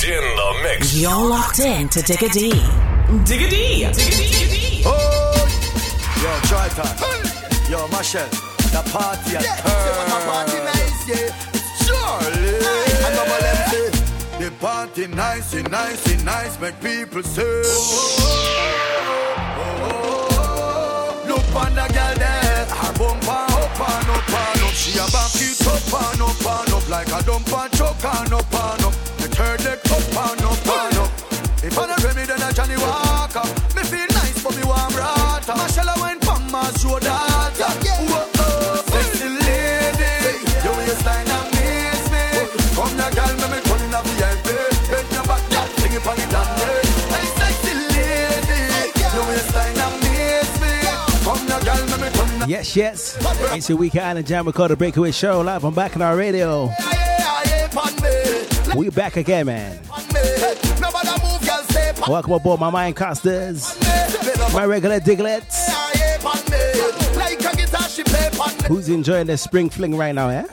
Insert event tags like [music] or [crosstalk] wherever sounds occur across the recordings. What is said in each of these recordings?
locked in the mix. You're locked in to Digga D. Digga D. Digga D. Digga D. Oh, yo, Triton. Yo, Machel. The party at Yeah, turn. say party nice, yeah. It's Charly. And double them The party nice, it nice, it nice, make people say. Oh, Look on the girl there, her bumper up and up and up. She a back it up and up and up like a dump and chuck and up and up. The third leg up and up and up. If I not Remy, then I Johnnie Walker. Me feel nice, but me warm rata. Machel, I went from my shoulder. Whoa, oh, sexy lady, your waistline amaze me. Come now, girl, me me turn in a VIP. Bend your back, girl, sing it on it and. Hey, sexy lady, your waistline amaze me. Come now, girl, me me turn in Yes, yes. It's your weekend Island Jam Recorder Breakaway Show live on Bacchanal Radio. yeah, yeah, yeah, pan me, We back again, man. Welcome aboard my mind casters, my regular diglets. Who's enjoying the spring fling right now, eh?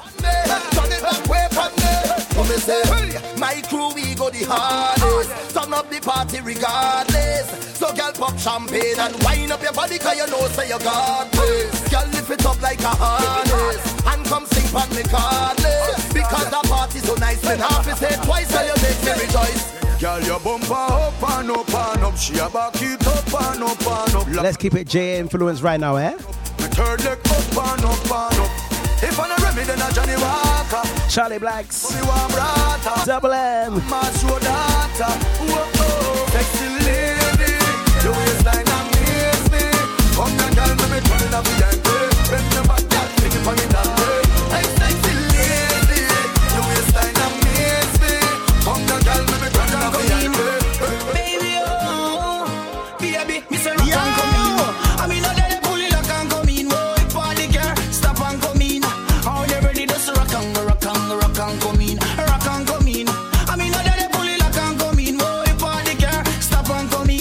My crew we go the hardest. Turn up the party regardless. So girl pop champagne and wind up your body, 'cause you know say you got this. Girl lift it up like a harness come sing on me cardless. Because the party so nice when half is said twice so you make me rejoice. Girl, your bumper up and up and up. She a back it up and up and up. Let's keep it J influence right now, eh? me leg up and up and up. If I then I Johnny Walker. Charly Blacks, Me warm rata. Double M. My show data. Whoa, oh,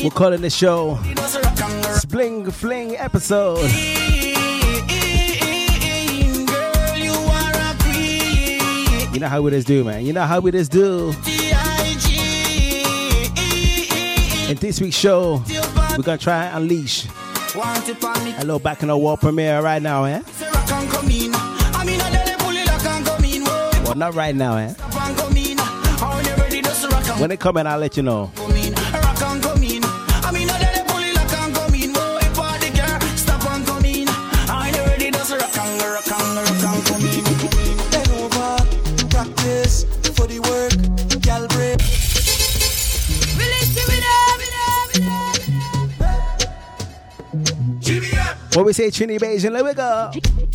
We're calling the show. Spling Fling episode. You know how we just do, man. You know how we just do. In this week's show, we're gonna try and unleash it a little Bacchanal world premiere right now, eh? it it Well, not right now, eh? When come in, I'll let you know. What we say, Trini Beijing, let we go.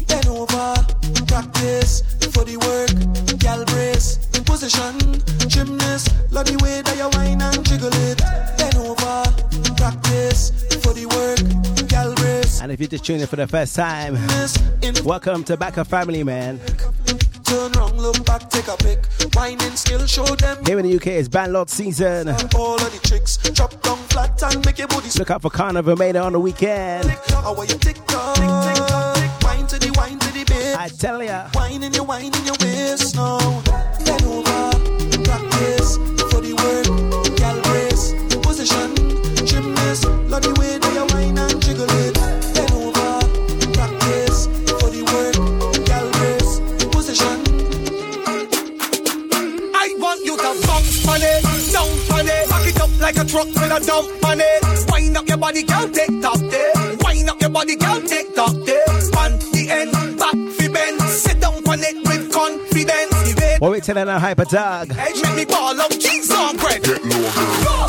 Bend over, practice for the work, gal brace. Position, gymnast, love the way that you whine and jiggle it. Bend over, practice for the work, gal brace. And if you're just tuning in for the first time, welcome to Back of Family, man. Turn wrong, look back, take a pic. Skill, show them Here in the UK, it's Bandlord season. all of the tricks. Drop down flat and make your booty Look out for Carnival Made on the weekend. How are you tick tock? Tick tick tock, tick. Wine to the wine to the bit. I tell ya. Wine in your wine in your waist now. Bend over, practice for the work. Gal position, gymnast. Love The way What we telling our hyper dog? edge make me ball up cheese on bread. Get low, get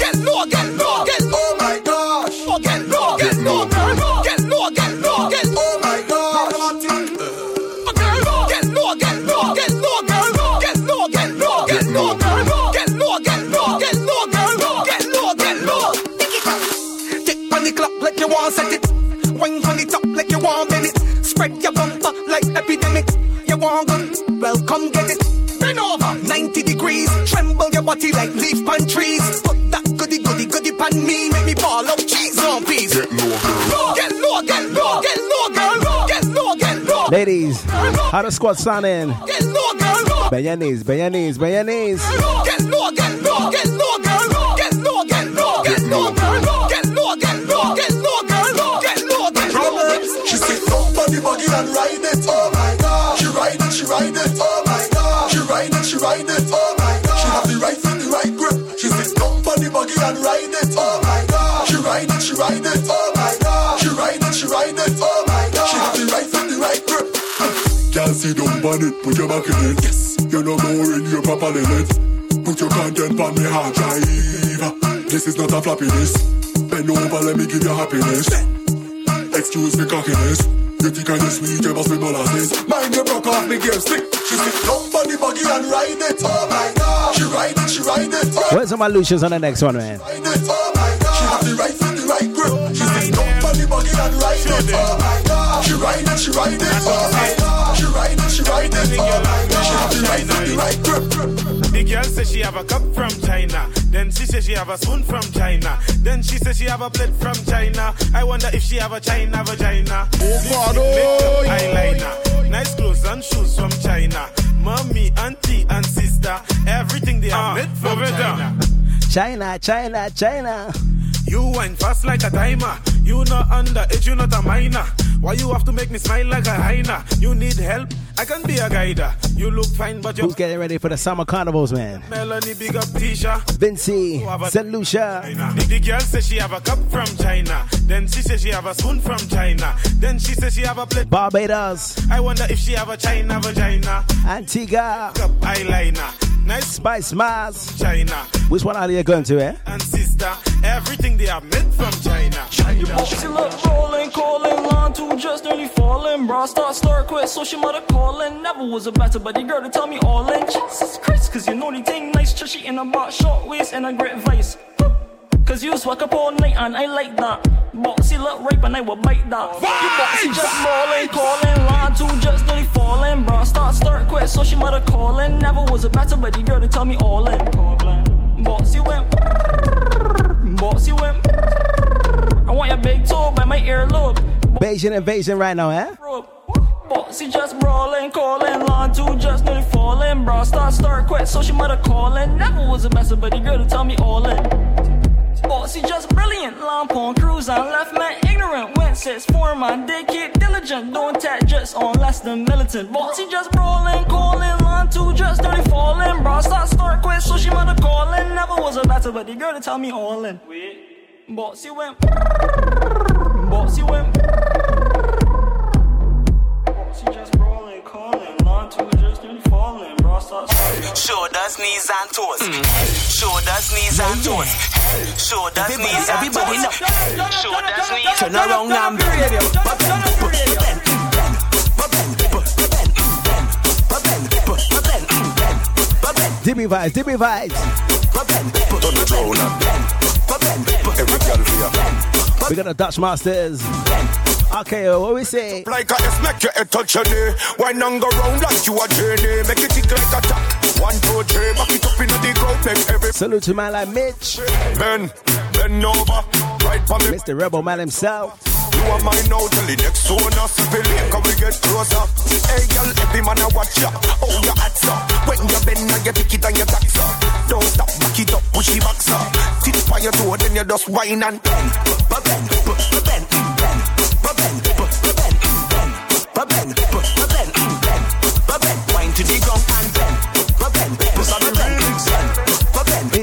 how the squad sounding? Get low, girl. Bend your knees, bend your knees, bend your knees. Get low, get low, get low, girl. Get low, get low, get low, girl. Get low, get low, get low, girl. Get low, get low. She sit down on the buggy and ride Can't sit down on it, put your back in it. Yes. You're no more in your proper limit. Put your content on me hard drive. This is not a floppiness. Bend over, let me give you happiness. Excuse me cockiness. You think I just sweet, you must be molasses. Mind you broke off me gear stick. She sit down on the buggy and ride it. Oh my God. She ride it, she ride it. Oh Where's my Lucians on the next one, man? ride it, oh my God. She have the right foot, the right grip. She sit down on the buggy and ride it, oh my God. She ride it, she ride it, oh my God. She ride it, she ride it, my God. She have the the right grip. The girl says she have a cup from China. Then she says she have a spoon from China. Then she says she have a plate from China. I wonder if she have a China vagina. Oh God, oh, eyeliner. Nice clothes and shoes from China. Mommy, auntie, and sister. Everything they are ah, made from China. China, China, China. You wine fast like a timer. You not underage, you not a minor. Why you have to make me smile like a hyena? You need help? I can be a guider. You look fine, but you're Who's getting ready for the summer carnivals, man? Melanie big up Tisha. Vincy, St. Lucia. The, the girl says she have a cup from China. Then she says she have a spoon from China. Then she says she have a plate. Barbados, I wonder if she have a China vagina. Antigua, Cup eyeliner. Nice Spice Mas. China. Which one are you going to, eh? And sister, everything they are made from China. China. Bossy look rolling, calling, line two just nearly falling. Bra start, start, quit, so she mother calling. Never was a better buddy girl to tell me all in. Jesus Christ, cause you know the thing nice, chushy in a box, short waist and a great vice. Cause you swag up all night and I like that. Boxy look rape and I will bite that. You boxy just rolling, calling, line two just nearly falling. Bra start, start, quit, so she mother calling. Never was a better buddy girl to tell me all in. Boxy went, boxy went. I want your big toe by my earlobe. Beijing invasion right now, eh? Bossy just brawling, calling, line two just nearly falling. Bra start, start, quit, so she mother calling. Never was a messer, but the girl to tell me all in. Bossy just brilliant, lamp on cruise on left man ignorant. Went six four my did kid diligent, don't tap just on less than militant. Bossy just brawling, calling, line two just nearly falling. Bra start, start, quit, so she mother calling. Never was a better the girl to tell me all in. Bossy went, Bossy went. Bossy just brawling, calling, line two just nearly falling. Bra start, start. Shoulders, knees, and toes. Shoulders, knees, and toes. Shoulders, knees, Everybody and toes. Shoulders, knees, Turn around and bend. Dibby vibes, Dibby vibes. Turn it round and every girl for you. We got the Dutch Masters. Okay, what we say? Like a S, make your head touch your knee. Why not go round like you a journey? Make it tick like a top. One, two, three, back it up in the ground. Make every Salute to man like Mitch, bend, bend over. Right for me, Mr. Rebel Man himself. you are mine now till the next one. I spill it, can we get closer? Hey, girl, every man I watch ya. Oh, your hats up. When you bend, now you pick it and you tax her. Don't stop, back it up, push it back, sir. Tip by your toe, then you just whine and bend, bend, bend, bend,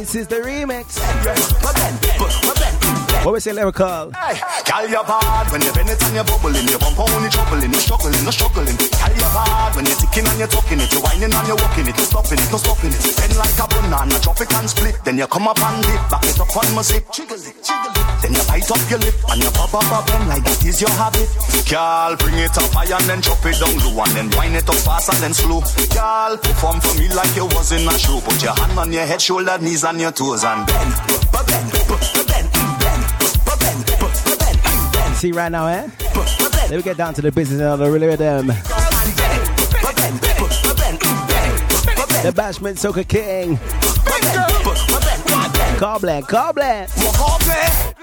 This is the remix. What we say Lyrikal? Hey, Call your bad when you bend it and you're bubbling. you're bump on it, troubling, you're struggling, you're struggling. Call your bad when you're ticking and you're talking it. You're whining and you're walking it, you're stopping it, you're stopping it. Bend like a banana, drop it and split. Then you come up and dip, back it up on my music. Jiggle it, jiggle it. Then you bite up your lip and you pop up bend like that is your habit. Girl, bring it up high and then chop it down low and then wind it up fast and then slow. Girl, perform for me like you was in a show. Put your hand on your head, shoulder, knees and your toes and bend, bend, bend, bend. See right now, eh? Let me get down to the business of the rhythm. The Bashment Soca King. Goblet, goblet.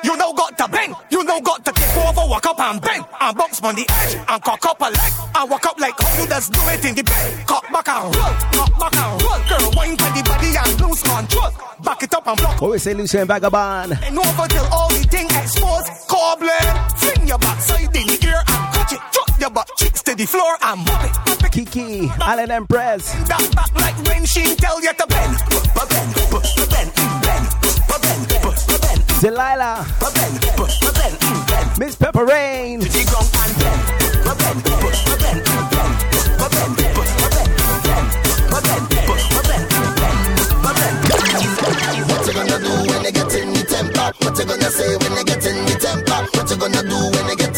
You know got the bang, you know got the kick over, walk up and bang. And box on the edge, and cock up a leg. And walk up like you just do it in the bed. Cock back and roll, cock back and roll. Girl, wind for the body and lose control. Back it up and block. Always say Lucy Lucian Vagabond. And over till all the thing exposed. Cobbler, fling your backside in the air and catch it. Drop your butt cheeks to the floor and move it. Kiki, Allen Empress. That back like when she tell you to bend, bend, bend, bend. Delilah. Miss Pepper Rain. What you gonna do when they get in temper? What you gonna say when they get in temper? What you gonna do when they get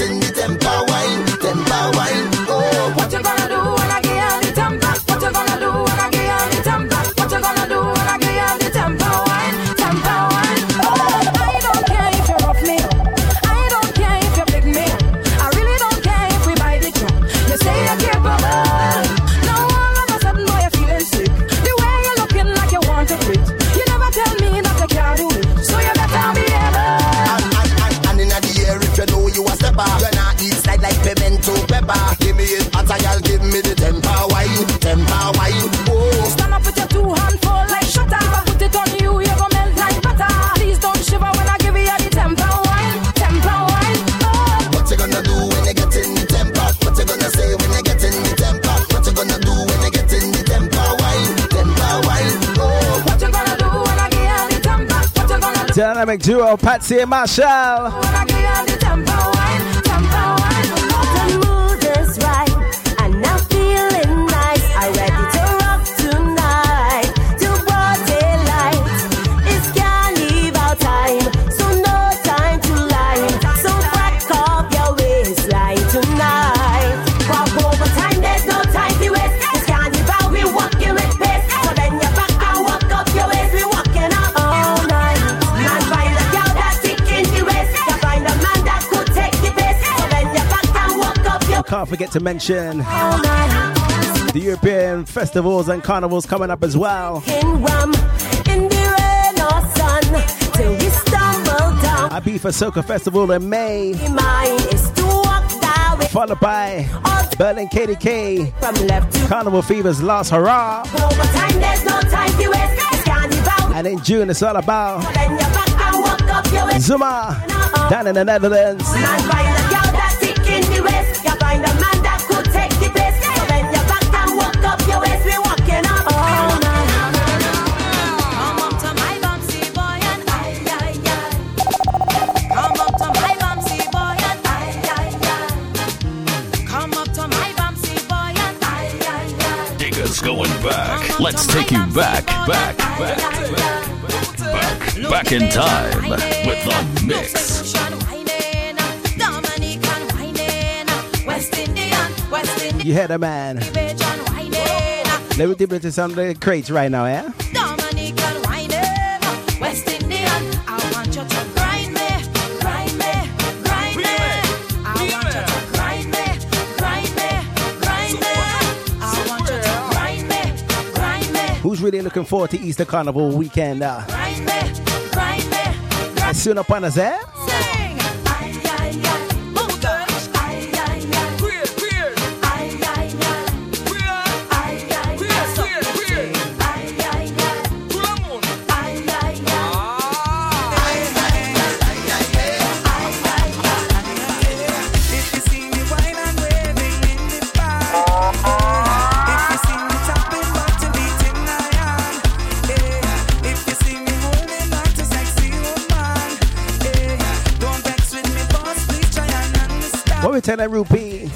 dynamic duo Patsy and Machel. cannot forget to mention the European festivals and carnivals coming up as well. Ibiza Soca Festival in May, followed by Berlin KDK Carnival Fever's last hurrah. And in June, it's all about Zuma down in the Netherlands. Let's take you back, back, back, back, back in time with the mix. You hear a man. Let me dip into some of the crates right now, eh? really looking forward to Easter Carnival weekend. Uh. Right there, right there, right soon upon us, eh? Lieutenant Rupee.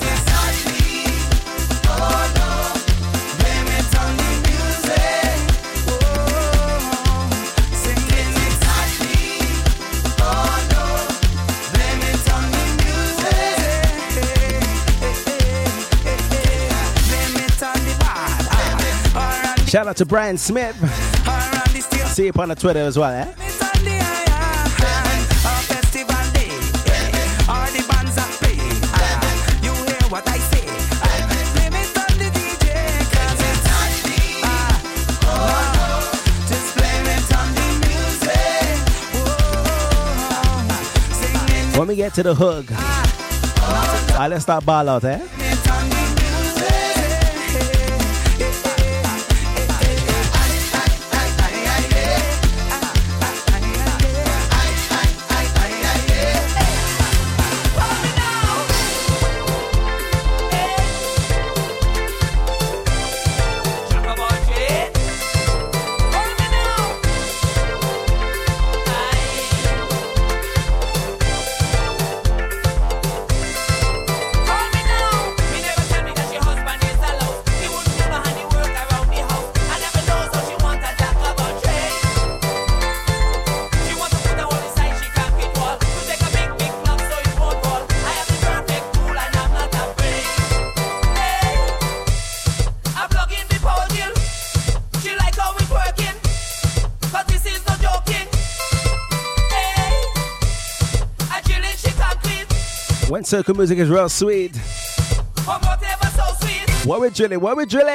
Shout out to Brian Smith. See you on the Twitter as well, eh? When we get to the hook, Alright, let's start ball out, eh? circle music is real sweet. What we drilling? What we drilling?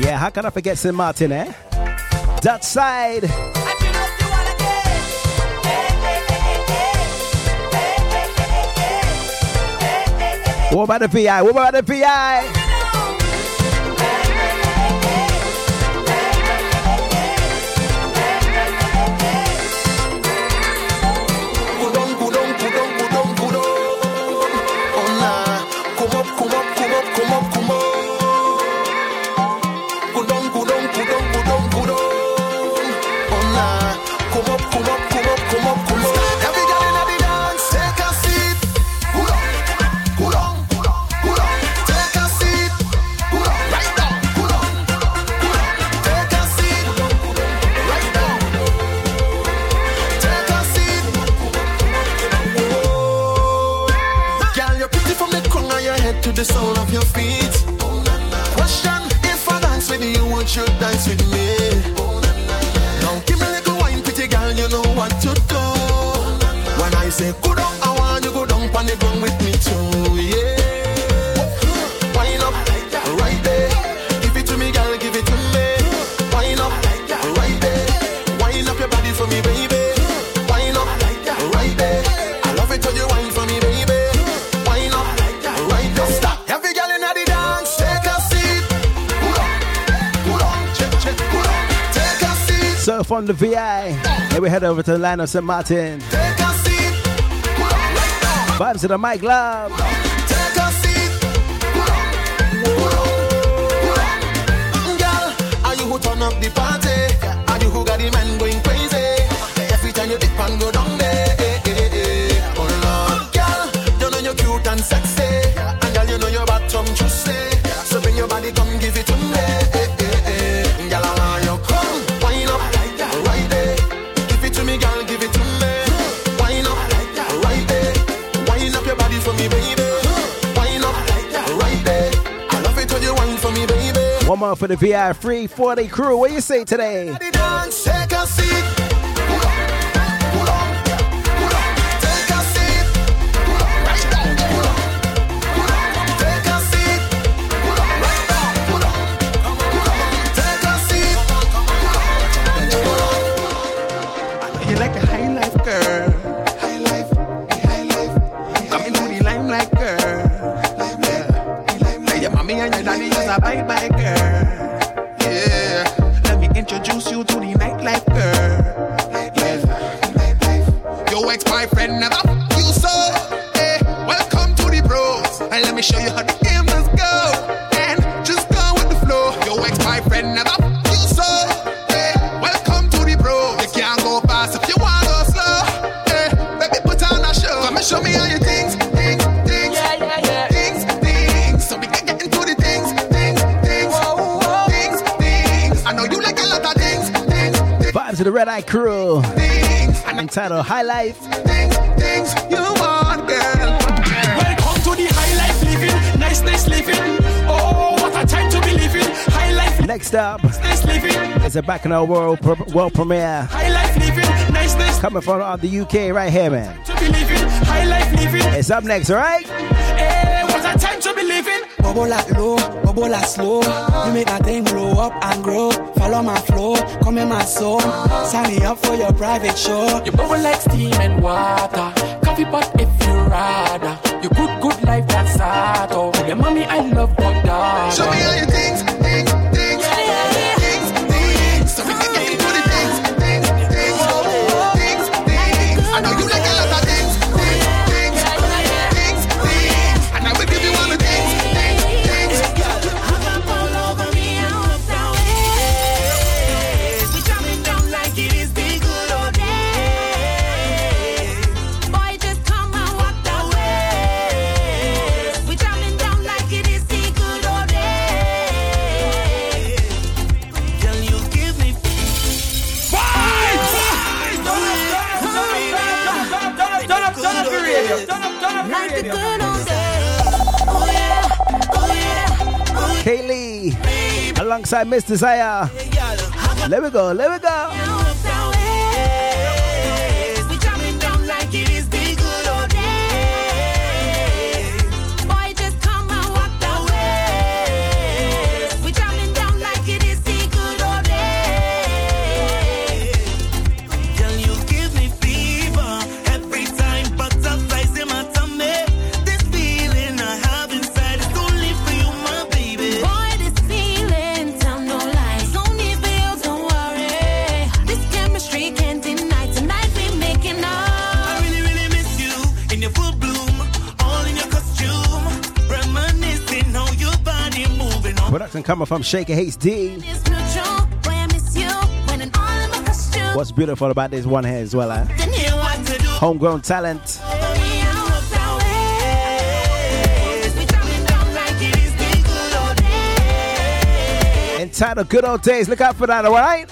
Yeah, how can I forget St. Martin, eh? That side. What about the PI? What about the PI? over to the land of St. Martin. Vibes to the mic love. for the VI 340 crew. What you say today? Red Eye Crew. Entitled High Life. Things, things you want, girl. Welcome to the high life living. Nice, nice living. Oh, what a time to be living. High life. Next up nice, nice is a Bacchanal world, world premiere. High life living. Nice, nice. Coming from the UK right here, man. It's up next, alright? Bubble like low, bubble like slow. You make that thing blow up and grow. Follow my flow, come in my soul. Sign me up for your private show. You bubble like steam and water. Coffee pot if you rather. You good, good life that's out. Oh, yeah, mommy, I love what Show me all your things. alongside Miss Desire. Let me go, let me go. coming from Shaker Hates D. What's beautiful about this one here as well, eh? Homegrown talent. Entitled Good Old Days. Look out for that, alright?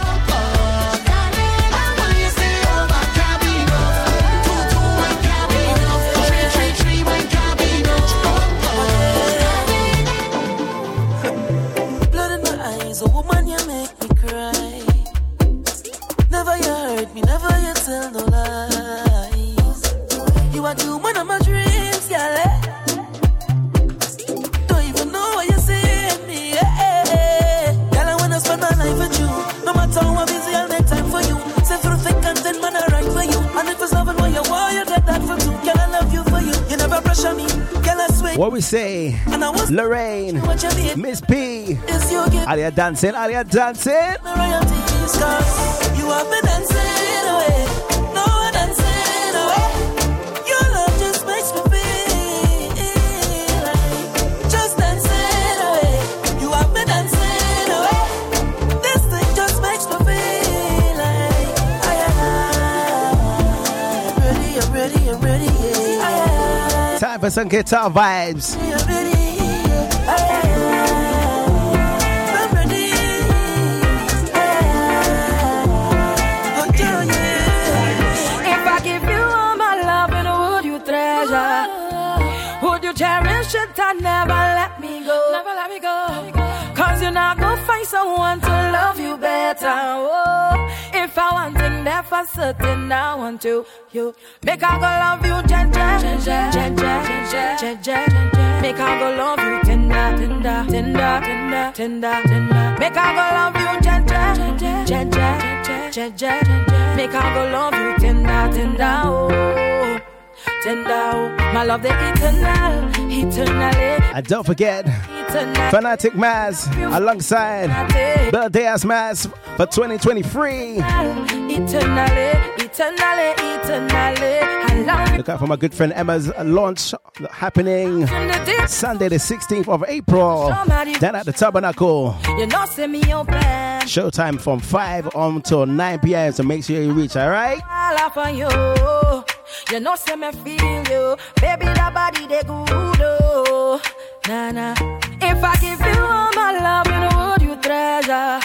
Say, Lorraine, Miss P. Are you dancing? Are you dancing? Time for some guitar vibes. If I give you all my love, and would you treasure? Would you cherish it and never let me go? Never let me go. Cause you're not gonna find someone to love you better. For certain, I want to. You make I go love you, jen. Make I go love you, tender, tender, tender, tender, tender. Make I go love you, jen, jen. Make I go love you, tender, tender, oh. Tender, my love the eternal, eternally, And don't forget. Fanatic Mass alongside Birthday Ass Mass for 2023. Eternally, eternally, eternally. I Look out for my good friend Emma's launch happening Sunday, the 16th of April, down at the Tabernacle. you. Know, send me open. Showtime from 5 on till 9 p.m. So make sure you reach, all right? Up on you. You know, say me feel you. Baby, that body, they good, oh. Nah, nah. If I give you all my love, you know, would you treasure?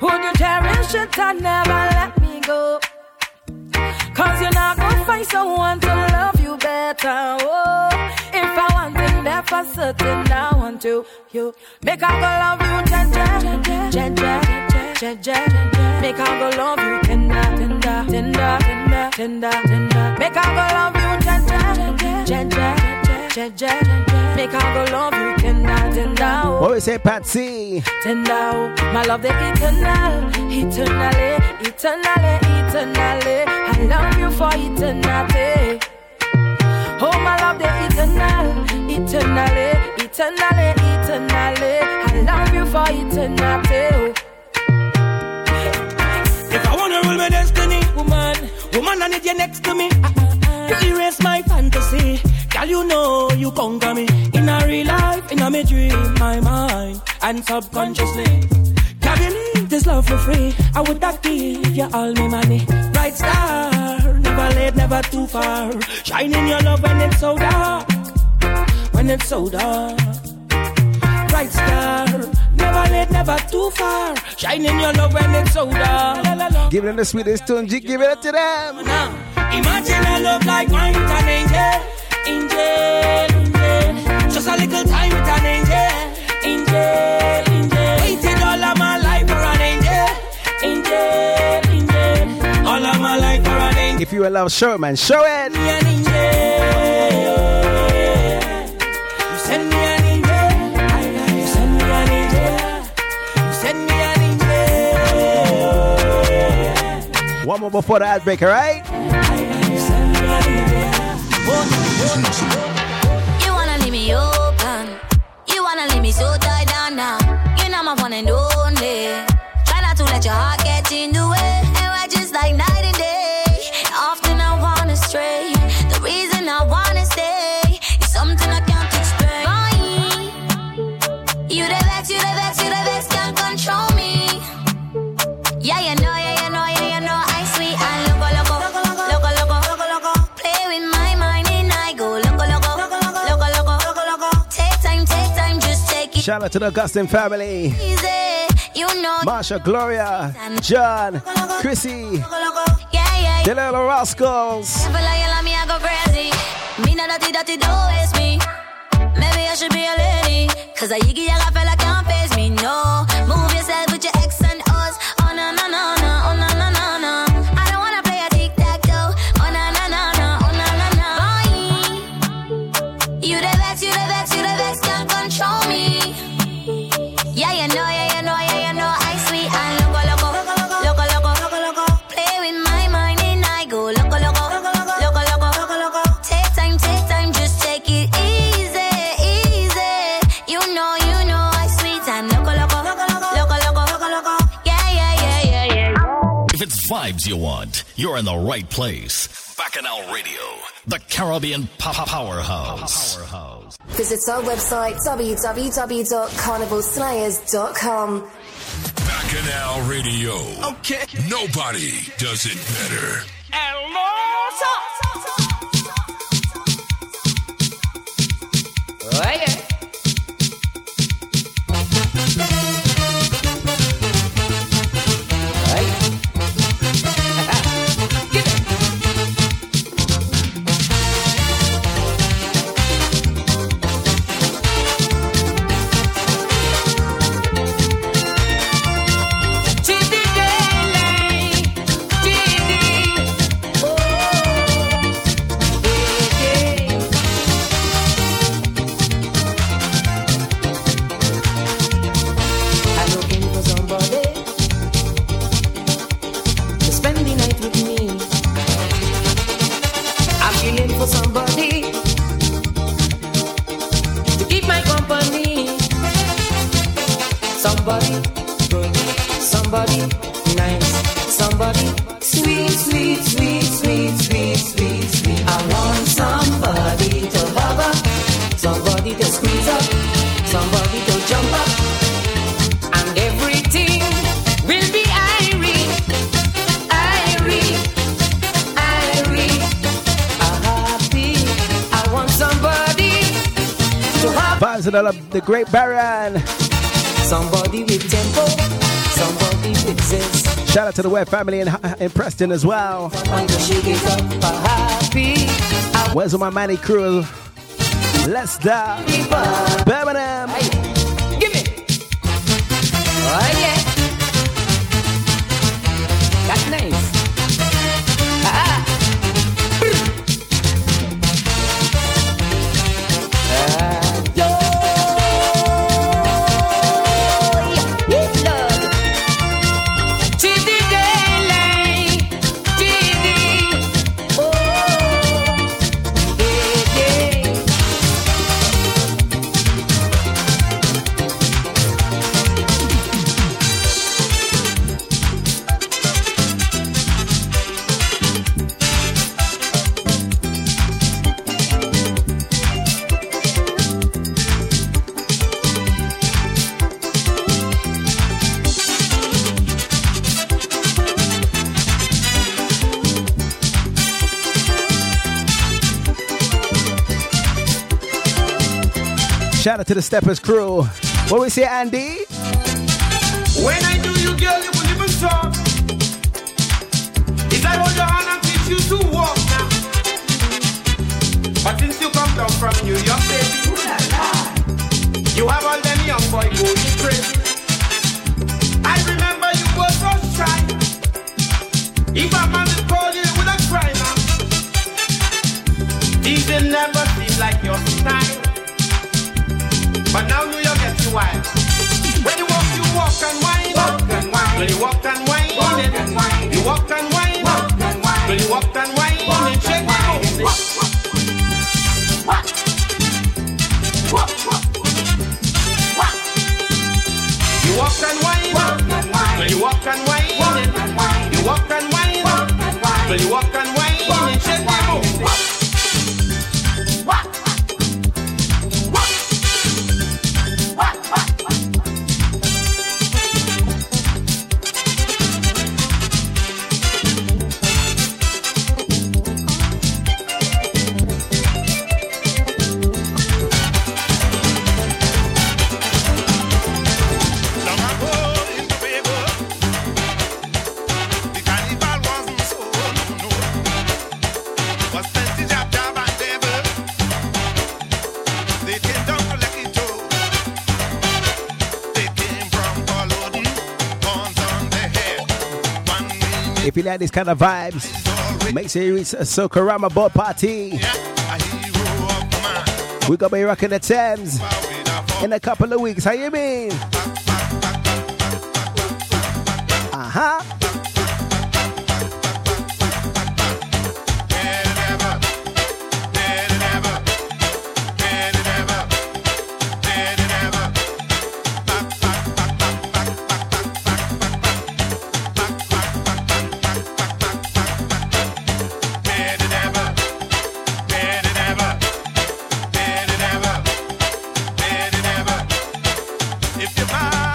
Would you cherish it and never let me go? Cause you're not gonna find someone to love you better. Oh, if I want thing there for certain, I want to. You make I go love you, jen, jen jen. Make I go love you, tender, tender, tender, tender, tender, tender. Make I go love you, jen jen. Make I go love you, tender, tender. Oh. What we say, Patsy? Tender, oh, my love the eternal, eternally, eternally, eternally. I love you for eternity. Oh, my love the eternal, eternally, eternally, eternally. I love you for eternity. If I wanna rule my destiny, woman, woman, I need you next to me. Ah, ah, ah. To erase my fantasy, girl, you know you conquer me. In a real life, in a me dream, my mind, and subconsciously. Believe this love for free. I would not give you all my money. Bright star, never late, never too far. Shining your love when it's so dark, when it's so dark. Bright star, never late, never too far. Shining your love when it's so dark. Give them the sweetest tune, G, give it to them. Now, Imagine a love like mine with an angel, angel, angel. Just a little time with an angel, angel, angel. If you in love, show it, man. Show it. You. You. You. One more before the ad break, all right? You wanna leave me open. You wanna leave me so tied down now. You're not my one and only. Shout out to the Augustine family. Marsha, Gloria, John, Chrissy, the little rascals. Maybe I should be a lady. Cause I yiggy, I fella can't face me, no. You're in the right place. Bacchanal Radio, the Caribbean pop powerhouse. powerhouse. Visit our website www.carnivalslayers.com. Bacchanal Radio. Okay. Nobody does it better. Oh the, the great Baron. somebody with tempo, somebody with zest. Shout out to the Web family in, in Preston as well. Someone to shake it up. I'm happy. I Where's all my Manny crew? Leicester, Birmingham. Oh Shout out to the Steppers crew. What we say, Andy? When I do you, girl, you will even talk. If I hold your hand and teach you to walk now. But since you come down from New York, baby, you have all them young boy going crazy. You walk and. Walk and. You walk and. Walk and you walk and. Walk and shake and walk. Walk. Walk. Walk. Walk. You walk and. Walk and you walk and. Walk and. You walk and. Walk and you walk and like these kind of vibes, make sure you reach a Sokorama boat party. We're gonna be rocking the Thames in a couple of weeks. How you mean? If your man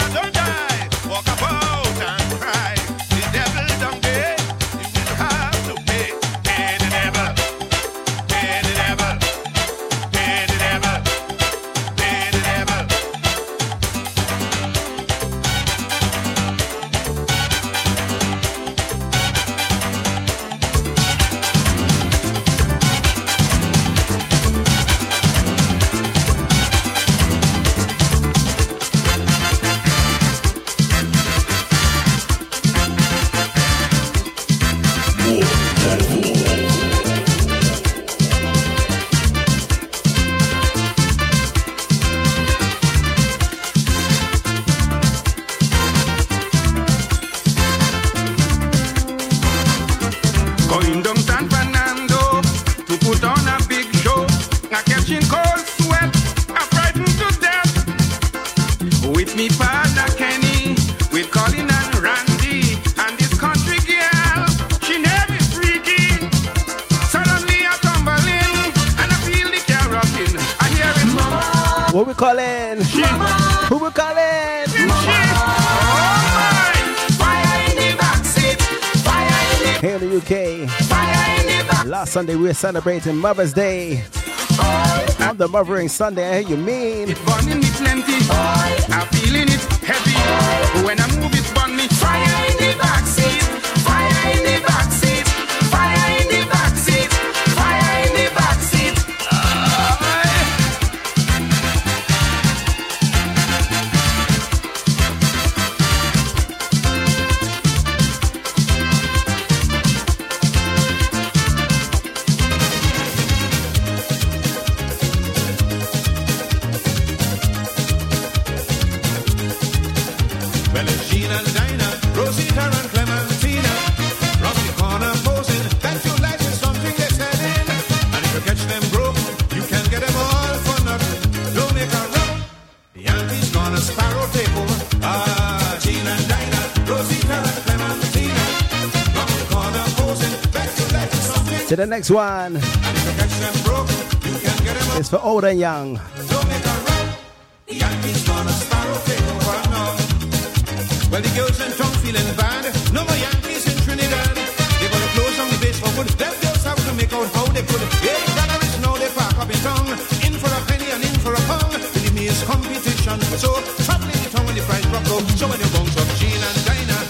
last Sunday we were celebrating Mother's Day. On the mothering Sunday, I hear you mean. It burning me plenty. I'm feeling it heavy. When I move, it burn me fire in the backseat. next one is for old and young. Well, the girls feeling bad. No more Yankees in Trinidad. They gonna close on the base for good. Them girls have to make out how they could. Yeah, that is now they up in. In for a penny and in for a competition. So, traveling the when the price drop low. So, when the bones of and Dinah,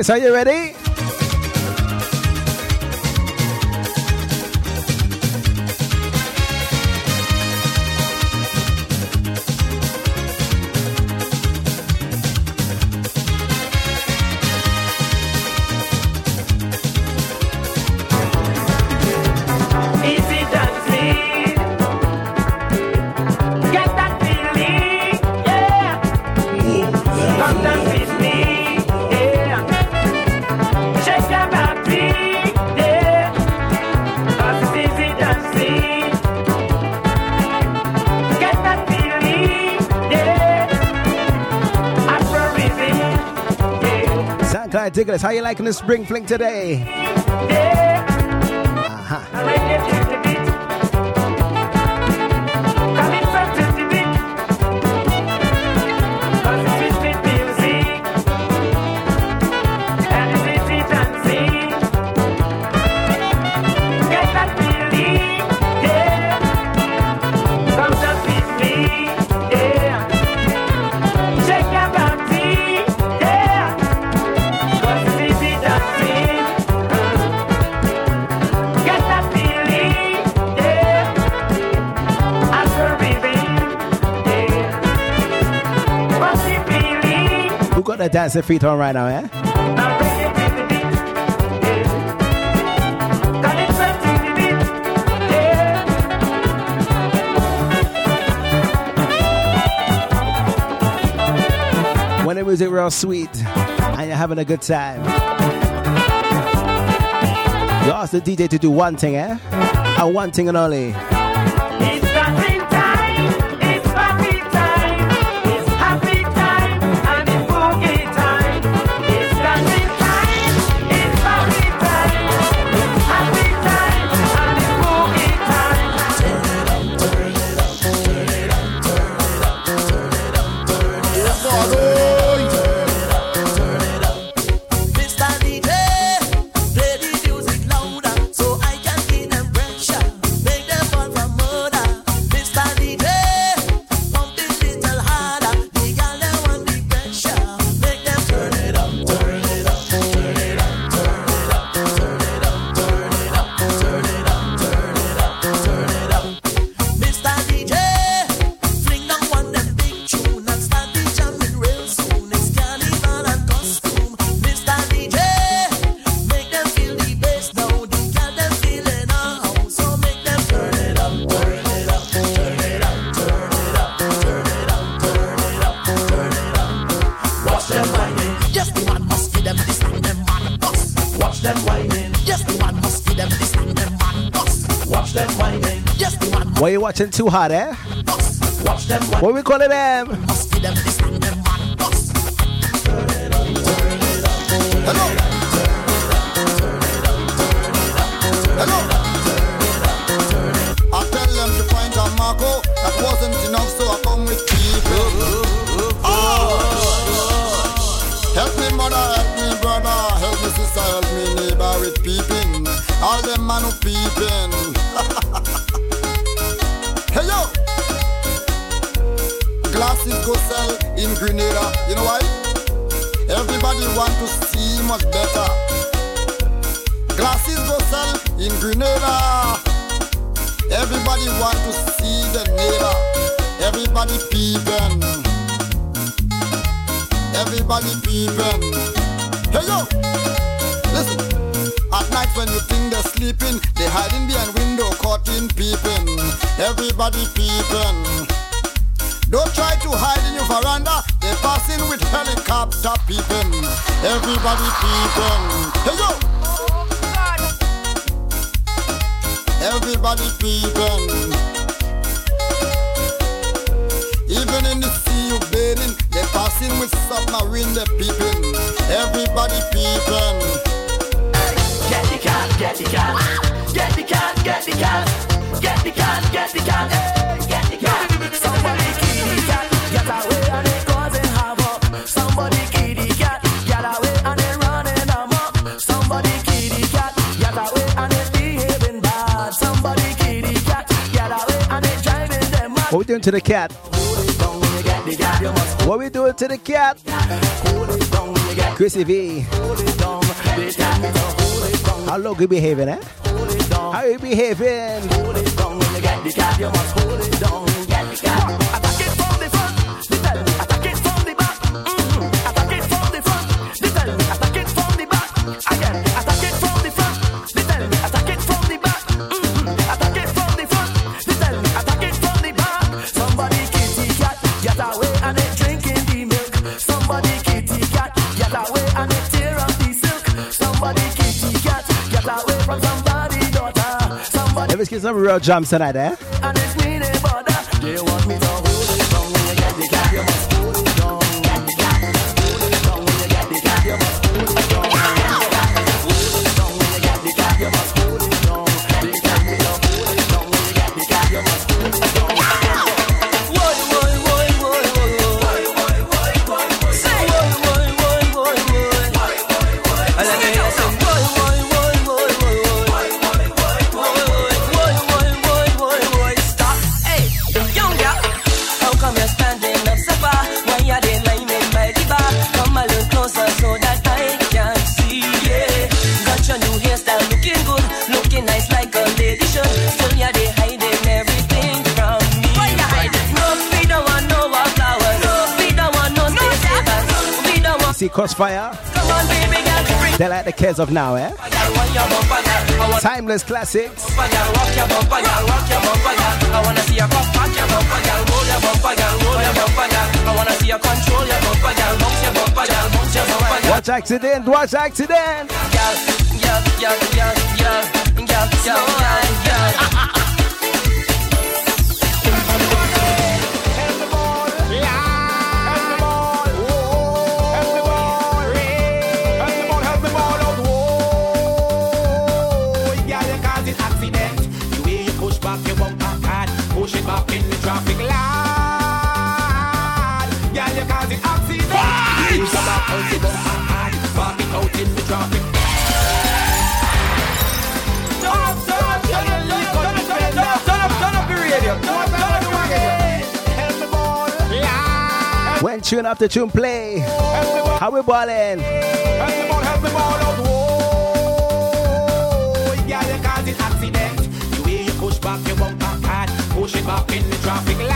Mesai Every. Digglets, How you liking the spring fling today? might dance your feet on right now, eh? When the music real sweet and you're having a good time, you ask the DJ to do one thing, eh? And one thing and only. Too hot, eh? What we calling them? I tell them to Marco. That wasn't enough, so I come with. Oh. Help me, mother, help me, brother. Help me, sister, help me, neighbor with peeping. All them man who peeping. Go sell in Grenada. You know why? Everybody want to see much better. Glasses go sell in Grenada. Everybody want to see the neighbor. Everybody peeping. Everybody peeping. Hey yo, listen. At night when you think they're sleeping, they hiding behind window, caught in peeping. Everybody peeping. Don't try to hide in your veranda. They passing with helicopter peeping. Everybody peeping. Hey yo. Everybody peeping. Even in the sea you bathing, they passing with submarine, they peeping. Everybody peeping. Get the cat, get the cat, get the cat, get the cat, get the cat, get the cat, What we doing to the cat? What we doing to the cat? Chrissy V. How long you behaving, eh? How you behaving? Give some real jumps tonight, eh? Krosfyah? Come on, baby girl, They like the kids of now, eh? Timeless classics. Watch accident, watch accident. When tune after tune play. How we ballin'? Help me, boy, help me, boy, out. Whoa. Yeah, you cause it accident. The way you push back your bumper hard, push it back in the traffic light.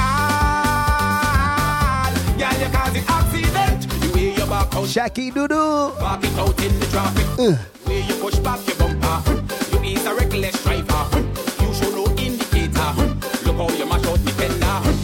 You cause it accident. The way you back out. Shaki Doodoo. Back it out in the traffic. Uh. You push back your bumper. You is a reckless driver. You show no indicator. Look how you mash out the fender.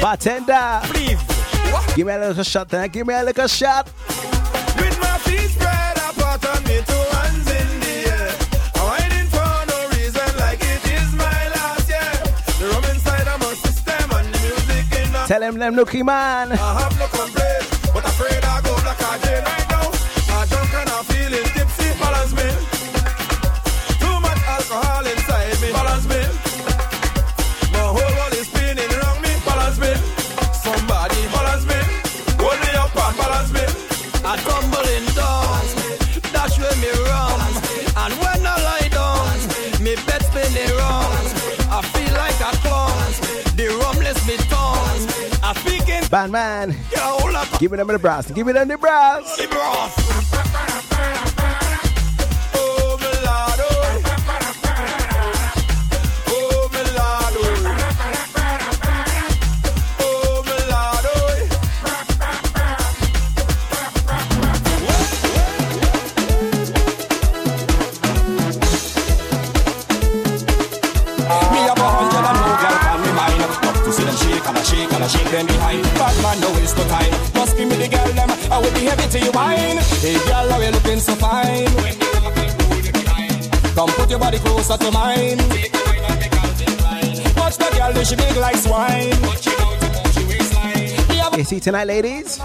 Bartender. Please. Give me a little shot then. Give me a little shot. With my feet spread apart and me two hands in the air. I'm waiting for no reason like it is my last year. The rum inside of my system and the music in the Tell him them looky man. Speaking man. Get a hold of Give me them in the brass. Give me them the brass. the brass. Your body closer to mine. Watch the girl, she big like swine. You see tonight, ladies?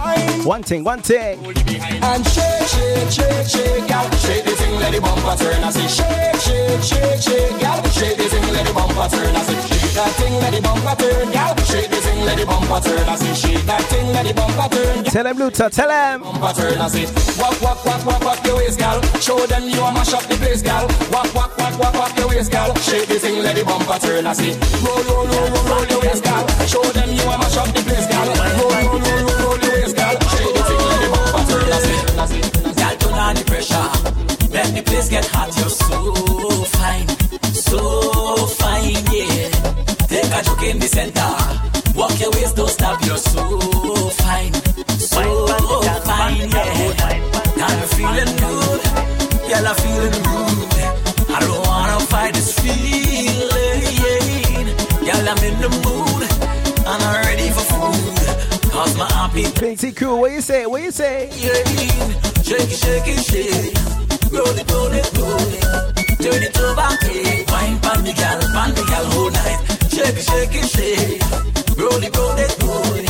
One thing, one thing. And shake, shake, shake, shake, gal. Shake the thing, let the bumper turn. I say shake, shake, shake, shake, gal. Shake the thing, let the bumper turn. I say shake that thing, let the bumper turn, gal. Shake the thing, let the bumper turn. I say shake that thing, let the bumper turn. Tell him, Luta, tell him. Bumper turn. I say walk, walk, walk, walk, walk your waist, gal. Show them you a mash up the place, gal. Walk, walk, walk, walk, walk your waist, gal. Shake the thing, let the bumper turn. I say roll, roll, roll, roll, roll your waist, gal. Show them you a mash up the place, gal. Roll, roll, roll, roll, roll your waist, gal. Shake the thing, let the bumper turn. I say, Girl, turn on the pressure. Let the place get hot. You're so fine, so fine, yeah. In the center. Walk your waist, don't stop. You're so fine, so fine, yeah. I'm feeling good. Girl, I'm feeling good. I don't wanna fight this feeling. Girl, I'm in the mood. And I'm ready for food. Cause my appetite Big T Crew, what you say? What you say? Shake it, shake it, shake. Roll it, roll it, roll it. Turn it over, hey. Wine pan the gal, pan the gal whole night. Shake it, shake it, shake. Roll it, roll it, roll it.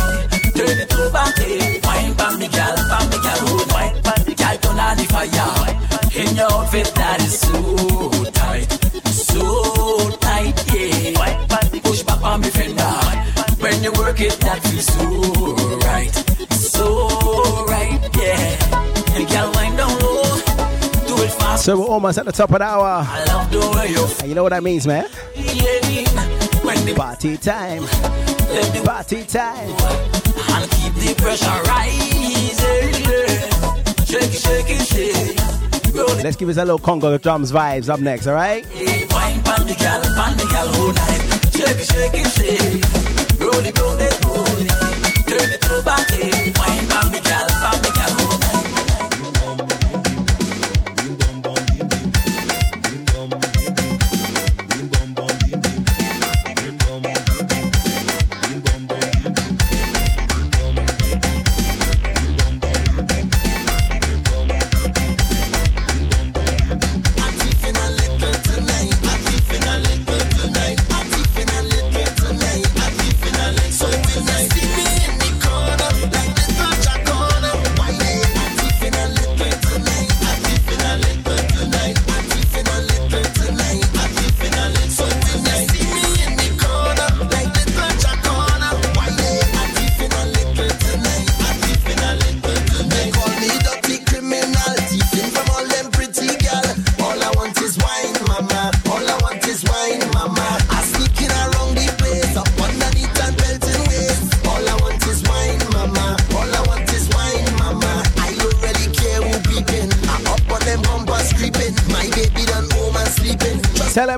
Turn it over, hey. Wine the gal, the gal night. Pan the gal turn on the fire. In your outfit that is so tight, so tight, yeah. Push back on me fender. When you work it, that feels so right, so right, yeah. And girl, wind down low, do it fast. So we're almost at the top of the hour. I love the way you And you know what that means, man? feeling when the Party time. let the Party time. and keep the pressure rising. Shake it, shake it, shake. It, Let's give us a little Congo drums vibes up next, all right? hey. wine pan the gal, pan the gal whole night. Shake it, shake it, shake. Roll it, roll it, roll it. Turn it over, hey.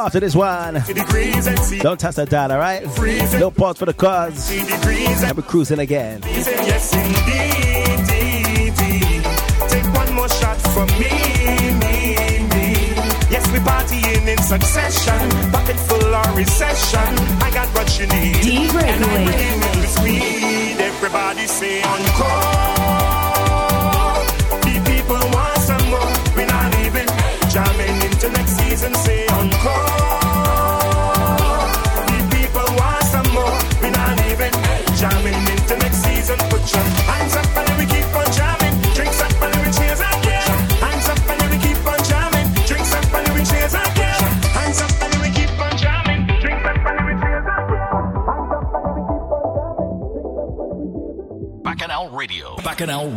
So after this one, degrees and see don't touch that dial, alright? No pause for the cause. And we're cruising again. Yes, indeed, indeed. Take one more shot for me, me, me. Yes, we partying in succession. Bucket full or recession. I got what you need. D And I'm bringing it with speed. Everybody say encore. The people want some more. We're not even jamming into next season.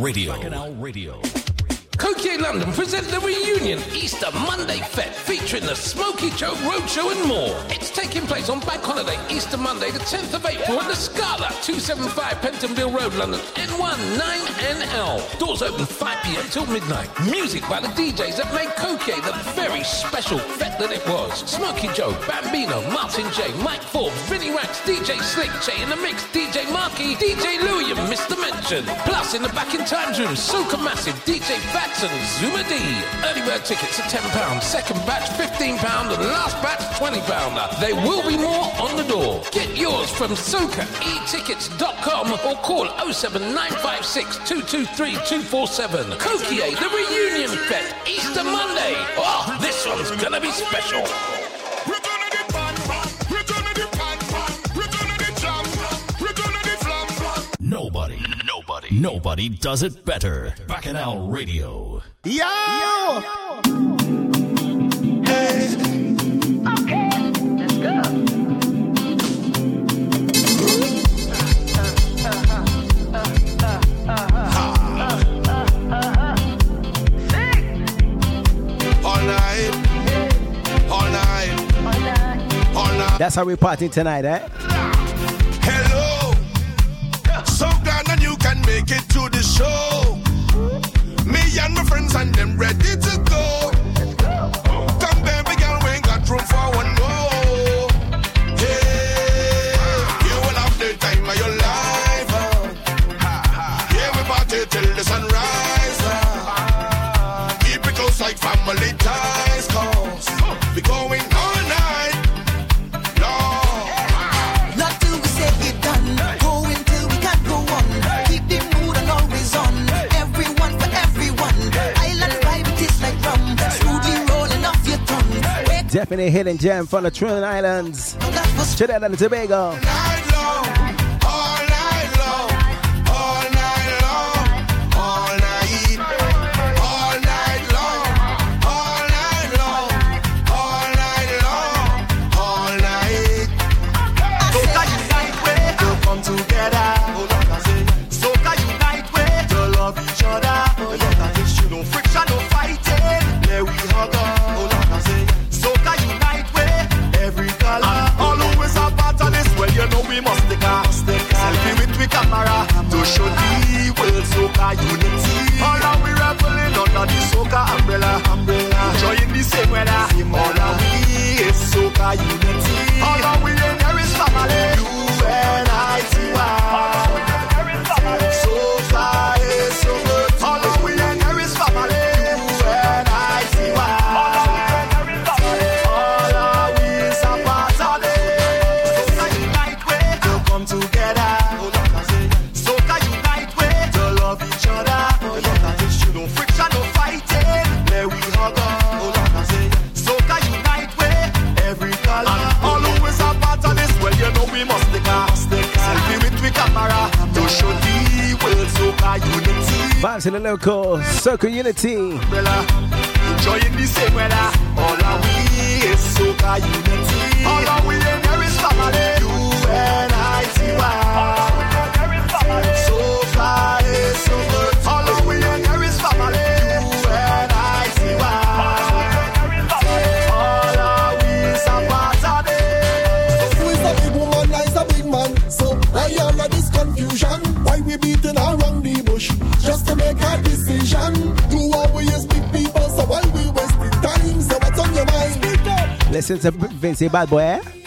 Radio. Bacchanal Radio. Coquet London present the reunion Easter Monday Fete featuring the Smoky Joe Roadshow and more. It's taking place on Bank Holiday Easter Monday, the 10th of April at the Scala, 275 Pentonville Road, London, N1 9NL. Doors open 5 pm till midnight. Music by the DJs that made Coquet the very special fete that it was. Smokey Joe, Bambino, Martin J, Mike Forbes, Vinnie Rax, DJ Slick, Jay in the Mix, DJ Marky, DJ Louie and Mr. Mention. Plus in the Back in Times room, Soca Massive, DJ Bats and Zuma D. Early bird tickets are £10, second batch £15 and last batch £20. There will be more on the door. Get yours from socaetickets.com or call 07956 223 247. Kokie, the reunion fest, Easter Monday. Oh, this one's gonna be special. Nobody, nobody, nobody does it better. Bacchanal Radio. Yo! All That's how we party tonight, eh? Hello, so glad that you can make it to the show. Me and my friends and them ready to go. Come, baby girl, we ain't got room for one Definitely hidden gem from the Trinidad Islands. Trinidad and Tobago. Soca umbrella. Umbrella. Enjoying the same weather. All of we is soca unity. to the local Soca Unity. Enjoying weather. All our we is so Let's say bad boy.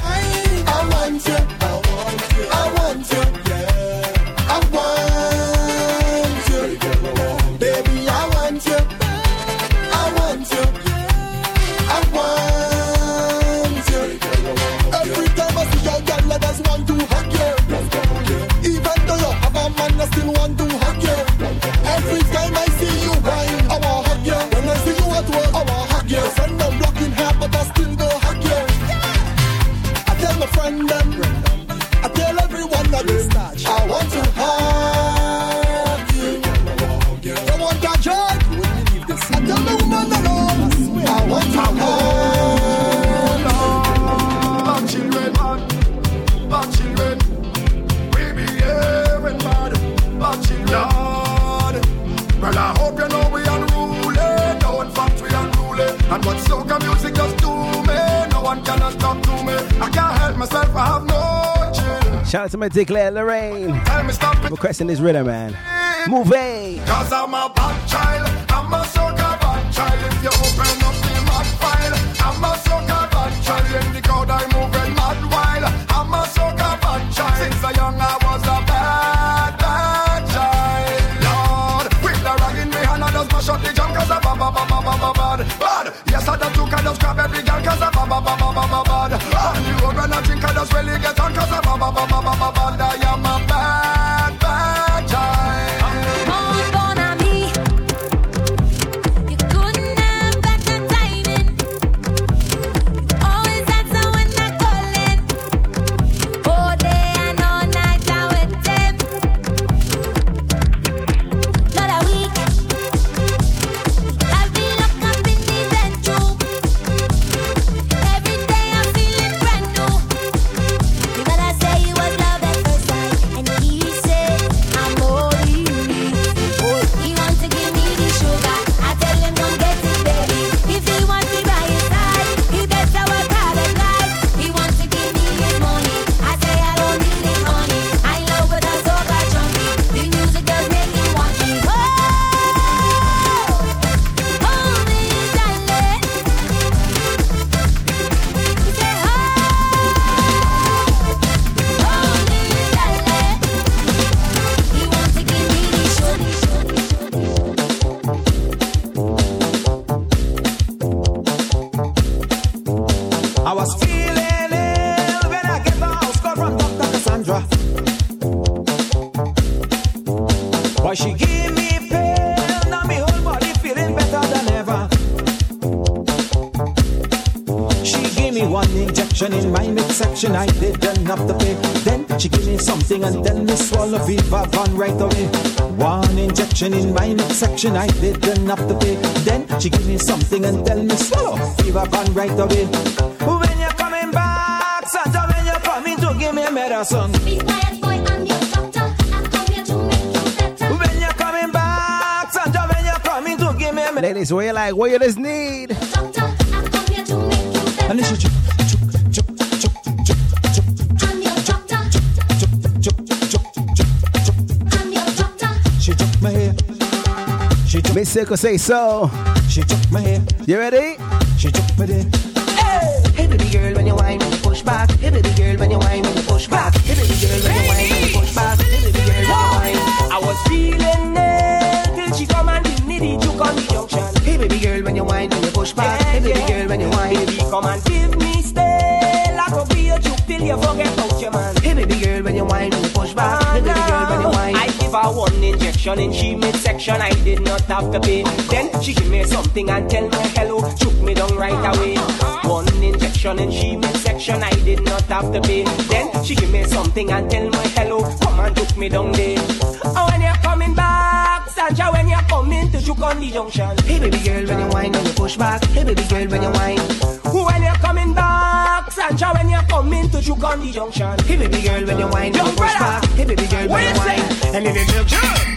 Shout out to my Dick Lorraine. Requesting this rhythm, man. Move. thing and then me swallow Viva Van right away. One injection in my section I didn't have to pay. Then she give me something and tell me swallow Viva Van right away. When you're coming back, Santa, when you're coming to give me medicine. Be quiet, boy, I'm your doctor. I come here to make you better. When you're coming back, Santa, when you're coming to give me medicine. Ladies, what you like, what you just need? Doctor, I come here to make you better. And it's Circle Say So. You ready? section in she midsection. I did not have to pay. Then she give me something and tell me hello, took me down right away. One injection in she midsection. I did not have to pay. Then she give me something and tell me hello, come and took me down there. Oh, when you're coming back, Sanja, when you're coming to Juke on the junction. Hey baby girl, when you whine, when you push back. Hey baby girl, when you whine. When you're coming back, Sanja, when you're coming to Juke on the junction. Hey baby girl, when you whine, when you push back. Hey baby girl, when you whine. And if you look good.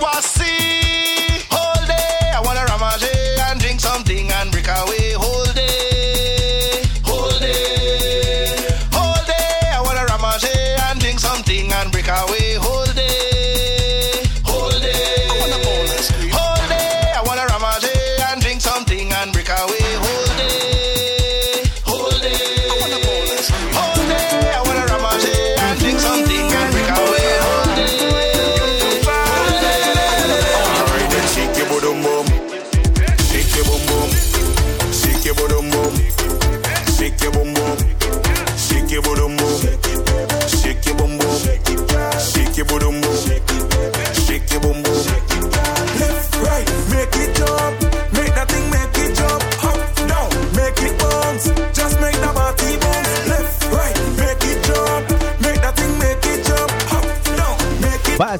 was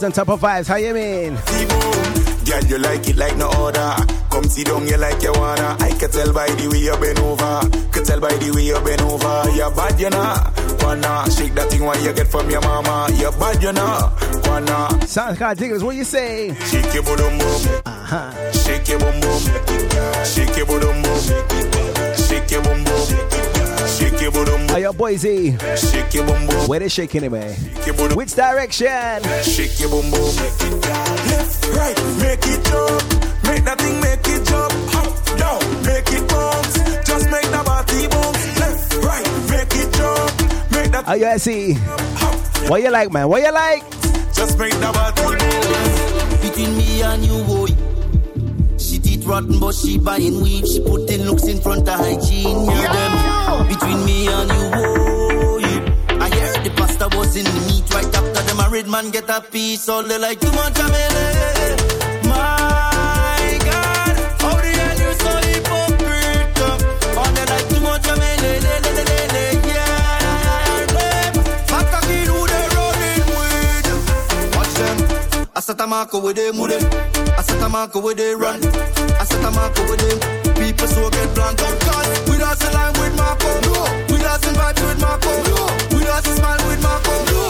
and type of vibes. How you mean? Girl, you like it like no other. Come sit down, you like you wanna. I can tell by the way you been over. Can tell by the way you been over. You're bad, you know. Wanna shake that thing while you get from your mama. You're bad, you know. Wanna. Sounds kind of diggers. What you say? Shake your boom boom. Uh-huh. Shake your boom boom. Shake your boom boom. Shake your boom boom. Shake your boom. Are your Boise? Shake your. Where they shaking it, man? Which direction? Shake your. Left, right, make it jump. Make that thing make it jump. Up, down, make it bounce. Just make body bounce. Left, right, make it jump. Make that. Are you SE? What you like, man? What you like? Just make body bounce. Between me and you, boy. Rotten, but she buying weed. She putting looks in front of hygiene. Hear them. Between me and you, oh, boy. I hear the pasta was in the meat right after the married man get a piece. All they like too much of My God, how the hell you so hypocrite? All they like too much of Yeah, them. Fat cocky who they running with? Watch them. I set a marker with them, with them. I set a marker with they run. I set a marker with them. People so get blank out cause we dancing line with Marco. No. We dancing vibes with Marco. No. We dancing smile with Marco. No.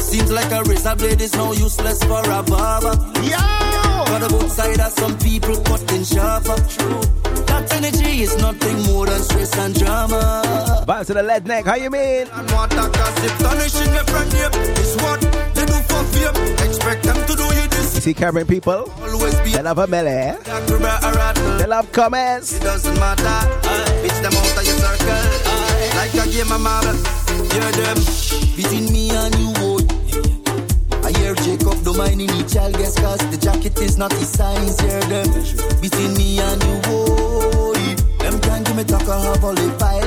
Seems like a razor blade is now useless for a barber. Yeah. Got a both side of some people cutting sharper. True. That energy is nothing more than stress and drama. Bounce to the lead neck, how you mean? And what a gossip tarnishing me from here is what they do for fame. Expect them to do. You see Cameron people? They love a melee. They love comments. It doesn't matter. Out of your circle. Like a game of marble. Hear them. Between me and you, oh, boy. I hear Jacob don't mind any child guess cause the jacket is not his size. Hear them. Between me and you, oh, boy. Them can't give me talk or all the files.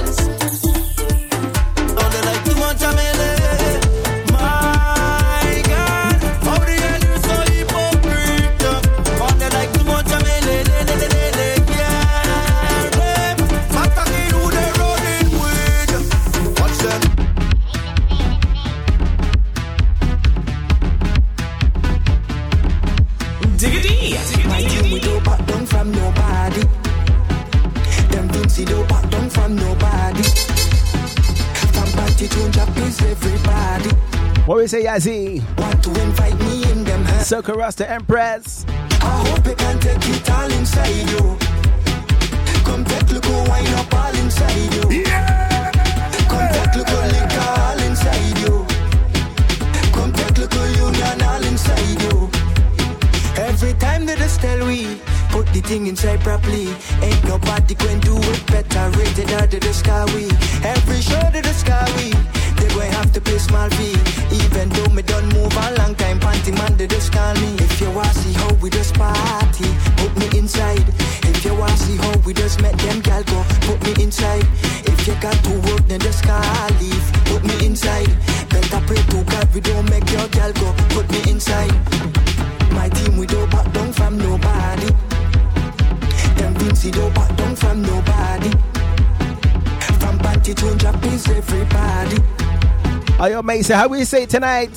Say, Yazzie? Want to invite me in them hands. Circle Rasta Empress. I hope you can take it all inside You? How we say tonight?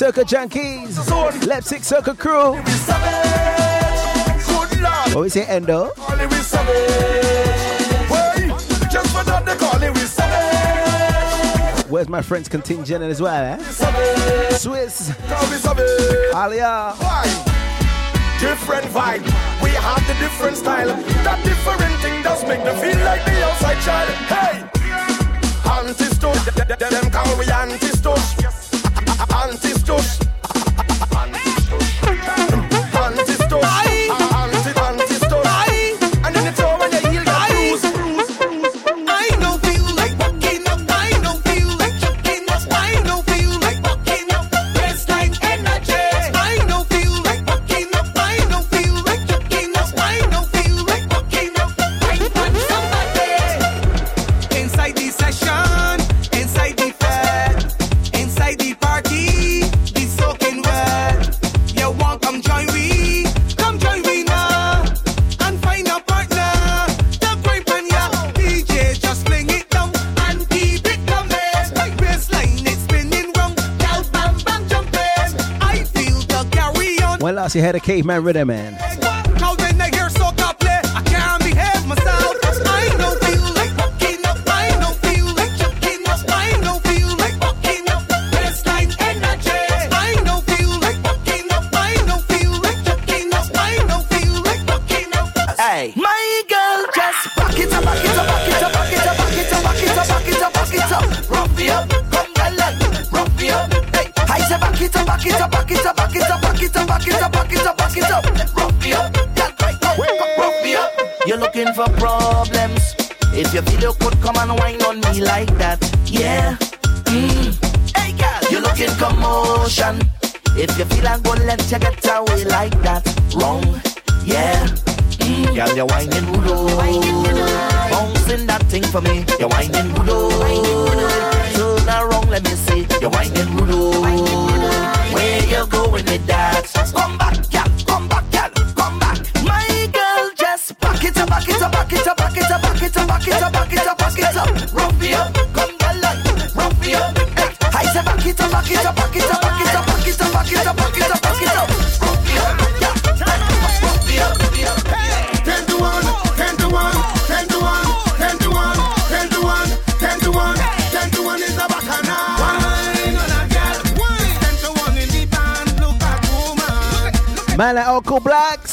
Circle Junkies. Leipzig Circle Crew. What Endo? It we savage. Where's my friends contingent as well, eh? Swiss. Alia. Different vibe. We have the different style. That different thing does make them feel like the outside child. Hey! Th- th- Them call we anti-stush. He had a caveman rhythm, man. looking for problems. If your video could come and whine on me like that, yeah. Mm. Hey girl, you're looking commotion. If you feel I'm gonna let you get away like that, wrong, yeah. Mm. Girl, you're whining rude, bouncing that thing for me. You're whining rude, turn around, let me see. You're whining rude. Where you going with that? Come back. it up, back it up, back it up, back it up, back it up, back it up, back it up, Ten to one, ten to one, ten to one, ten to one, ten to one, ten to Uncle Black.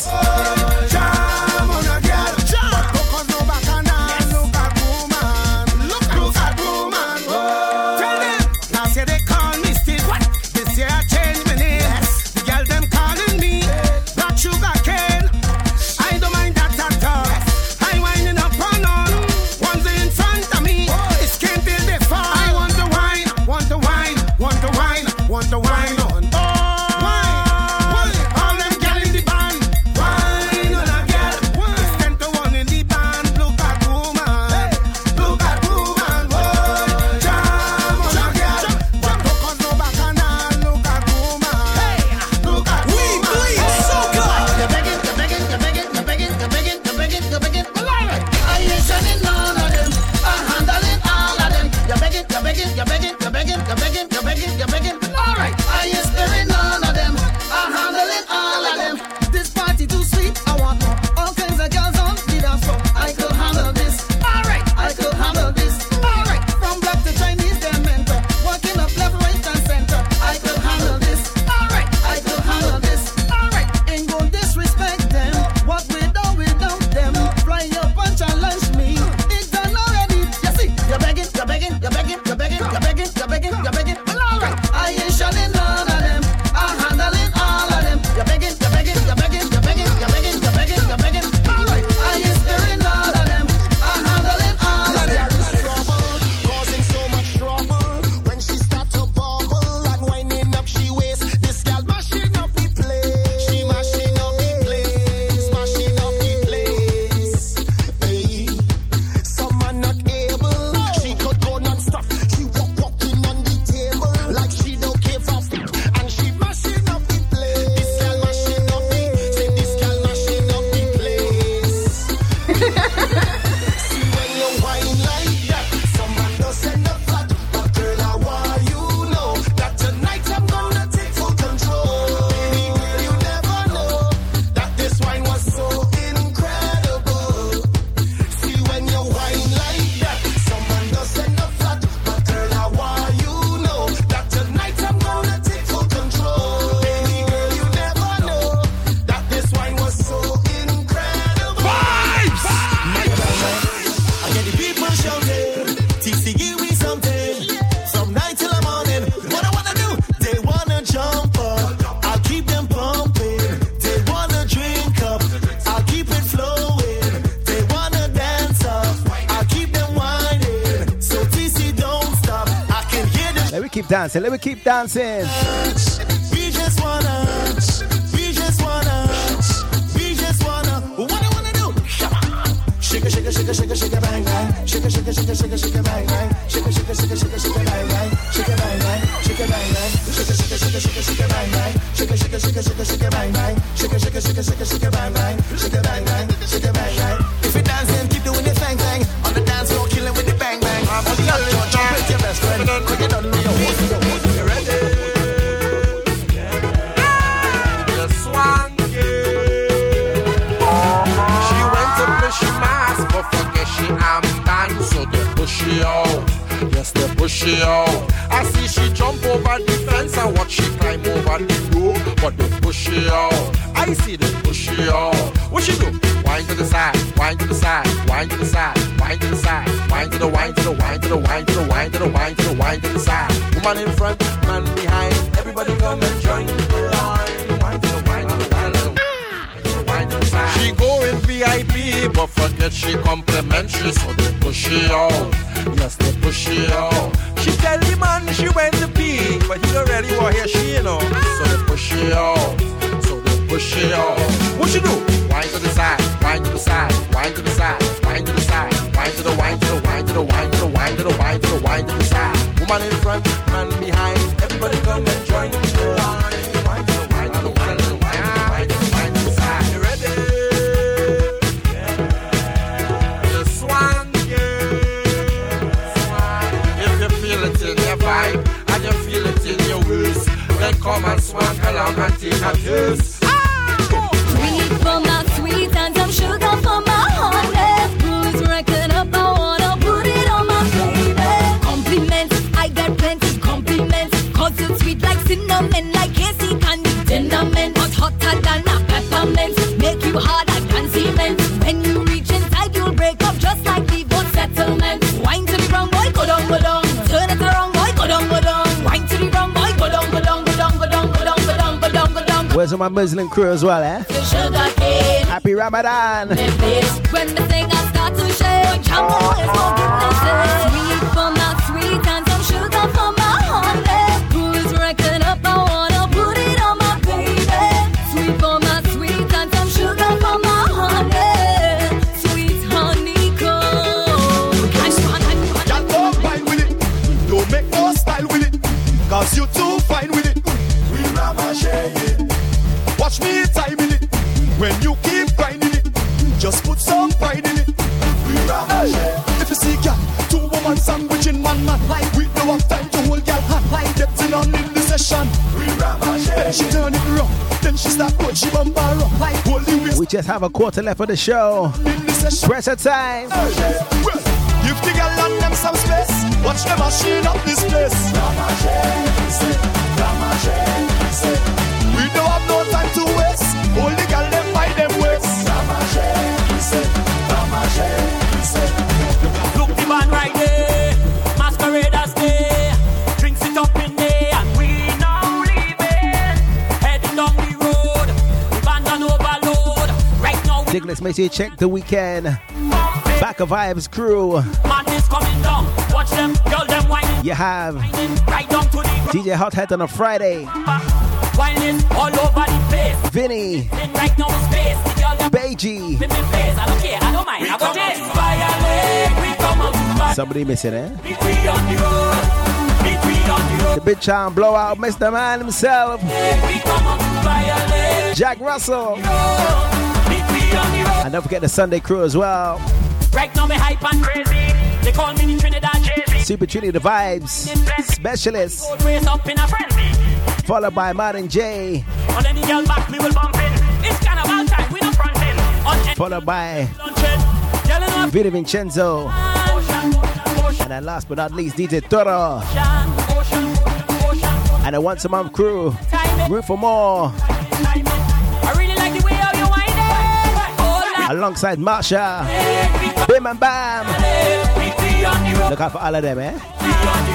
keep dancing. Let me keep dancing. We just wanna. We just wanna. We just wanna. What I wanna do? Shake it, shake it, shake it, shake it, shake it, bang bang. Shake it, shake it, shake it, shake it, shake it, bang bang. Shake it, shake it, shake it, shake it, shake it, bang bang. Shake it, bang bang. Shake it, bang bang. Shake it, shake it, shake it, shake it, bang bang. Shake it, shake it, shake it, shake it, bang bang. Shake it, shake it, shake it, shake it, bang bang. man in front Muslim crew as well, eh? Happy Ramadan. When the thing I start to she turn it rough. Then she start put she up. Like holy We just have a quarter left of the show. The Pressure time. Give the girl and them some space. Watch them machine up this place. Let's make sure you check the weekend. Back of Vibes crew. You have DJ Hothead on a Friday. Vinny. Beji. Somebody missing, eh? The big time blowout, Mr. Man himself. Jack Russell. And don't forget the Sunday crew as well. Right now, me hype and crazy. They call me the Trinidad JV. Super Trinity the Vibes. Specialist. Followed by Martin J. Followed by Vito Vincenzo. And then last but not least, DJ Toro. And a once a month crew. Root for more. alongside Marsha. Bim and Bam. Look out for all of them, eh?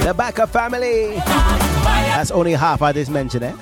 The Backer family. That's only half I just mentioned, eh?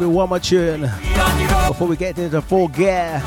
give you one more tune before we get into full gear.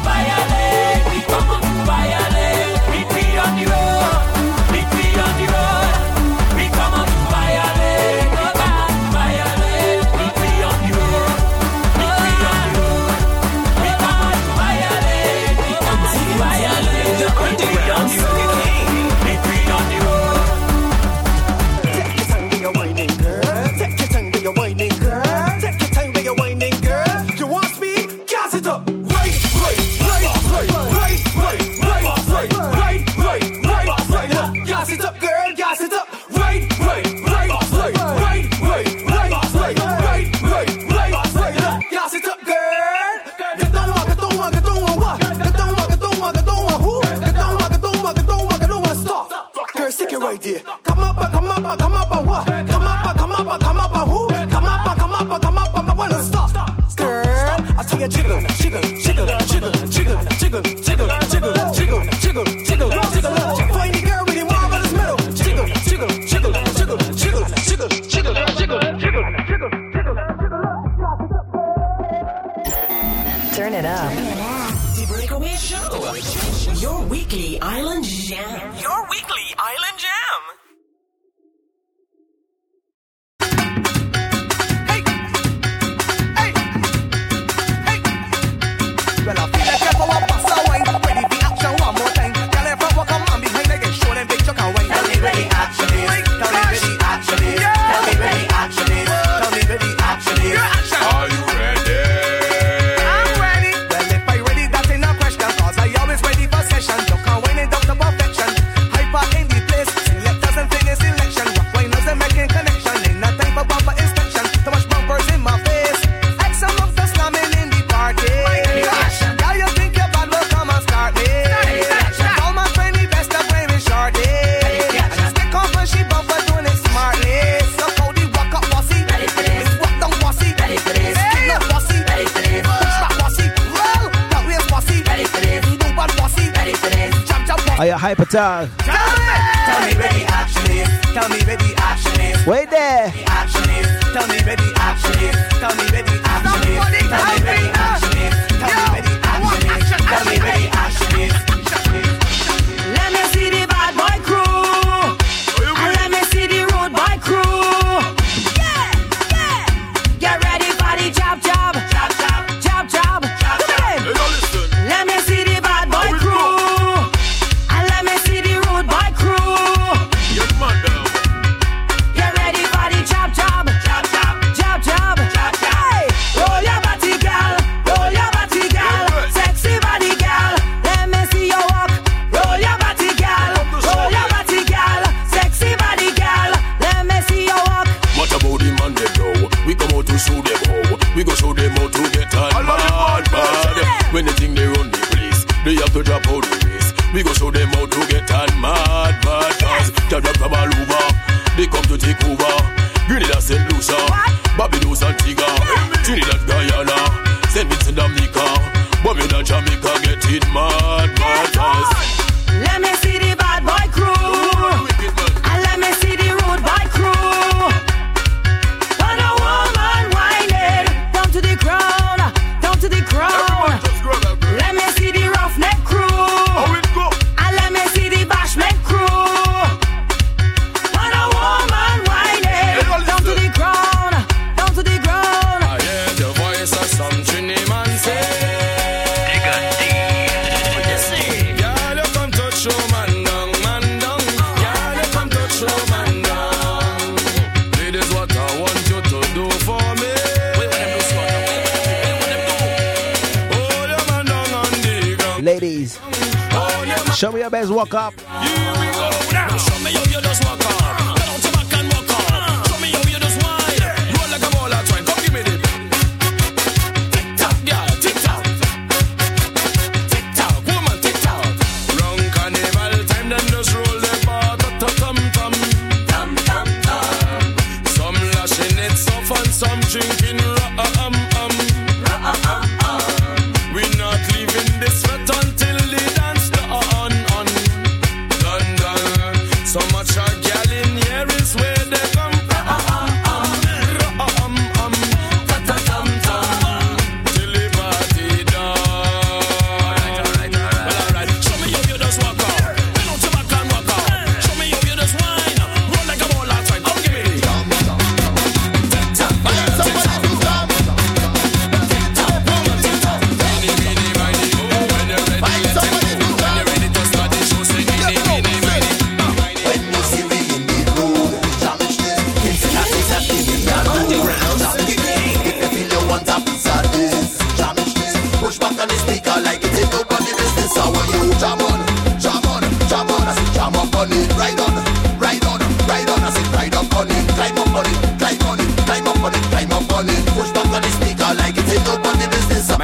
uh,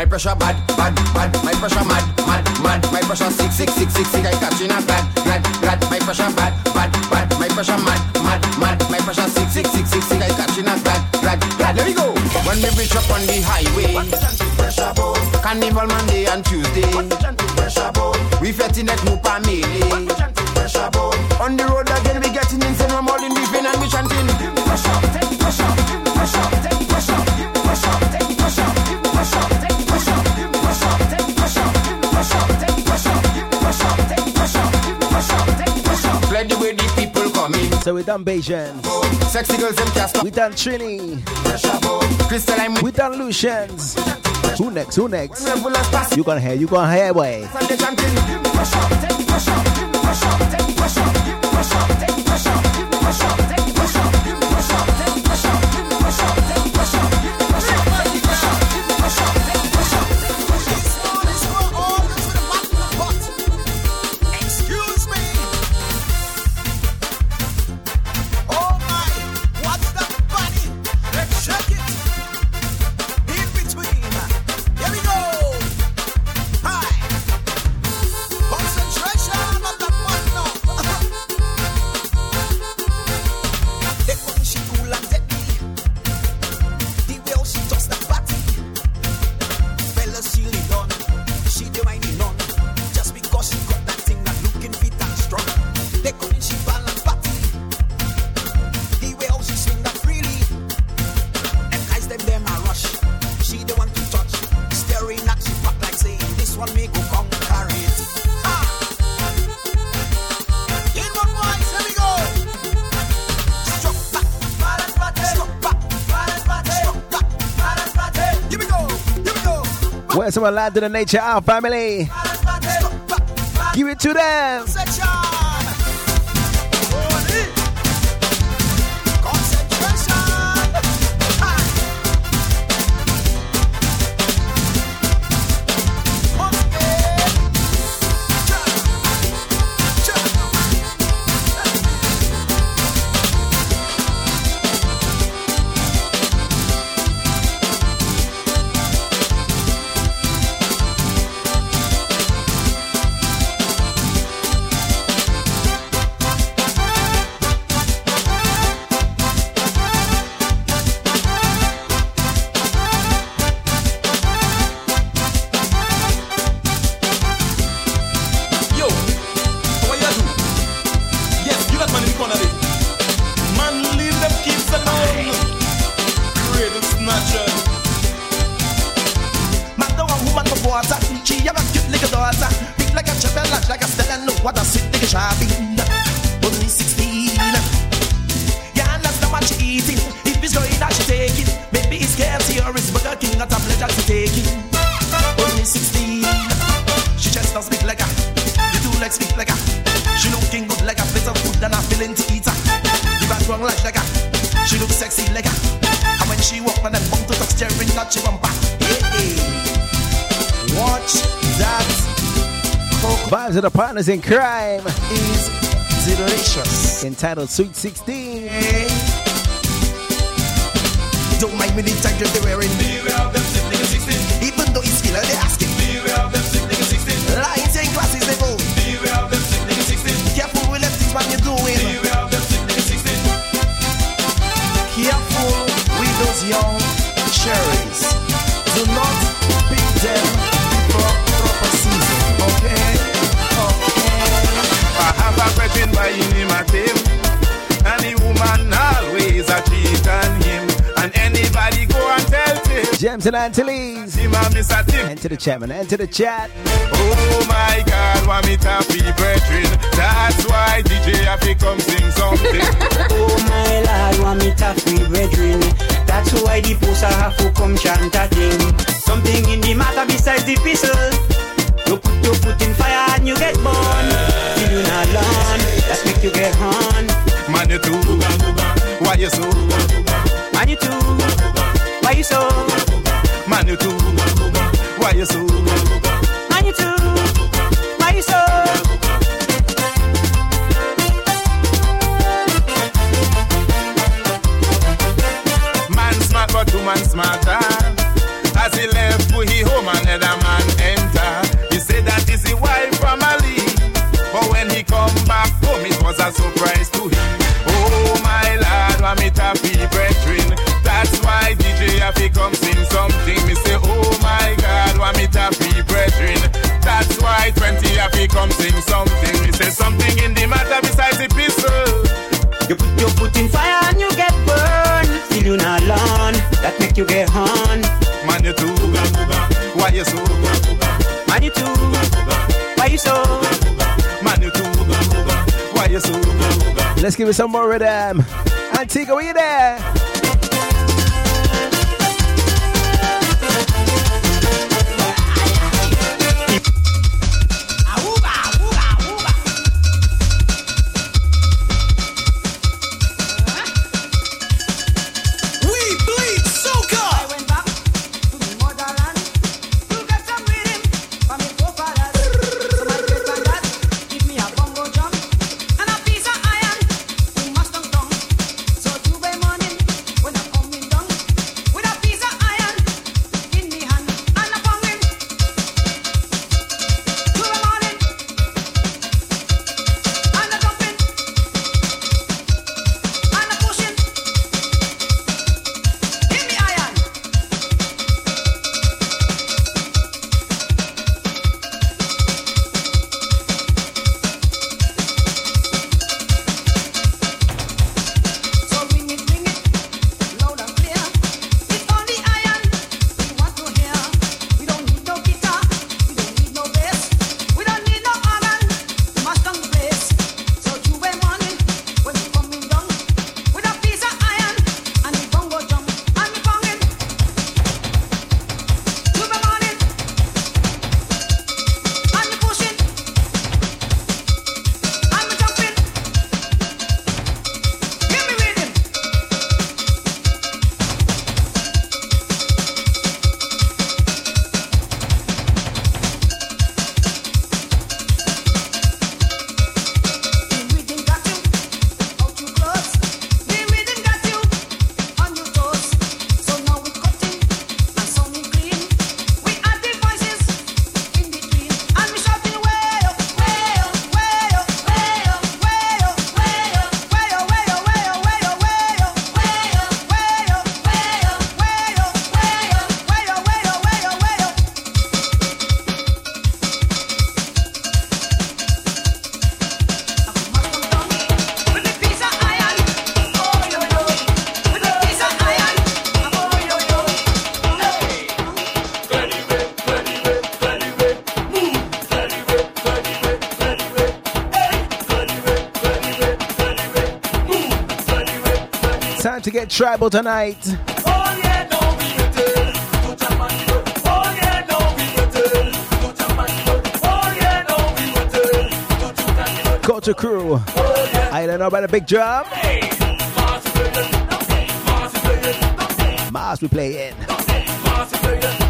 pressure bad, bad, bad. My pressure mad, mad, mad. My pressure sick, sick, sick, sick, sick. I catching a glad, glad, glad. My pressure bad, bad, bad. My pressure mad, mad, mad. My pressure sick, sick, sick, sick, sick. I catching a glad, glad, glad. Let me go. When we reach up on the highway, Carnival Monday and Tuesday. We fetting that new family. Done Bajan. Sexy girls them can't. We done Trini. We done Lucians. Who next? Who next? You gonna hear? You gonna hear? Way. Some to the nature our family? Give it to them. Partners in crime. Is delicious. Entitled Sweet 16. Don't mind me the that they're wearing. James and Antilles. Him a miss a Tim. Enter the chat, man. Enter the chat. Oh my God, want me to be brethren. That's why DJ have to come sing something. [laughs] Oh my lord, want me to free brethren. That's why the poster have to come chant a thing. Something in the matter besides the pistol. You put your foot in fire and you get burned. Till you not learn, that's make you get on. Man, you too. Why you so? Man, you too. Why you so? Man you too. Why you so? Man you too. Why you so? Man smart but two man smarter. As he left, he home another man enter. He said that is his wife family, but when he come back home, it was a surprise. something, something. She said something in the matter besides the pistol. You put your foot in fire and you get burned. Still you not learn, that make you get hung. Man, you too, why you so? Man, you too, why you so? Man, you too, why you so? Let's give it some more rhythm. Antigua, are you there? Bible tonight. Culture crew. I don't know about the big drum. Mars we play in.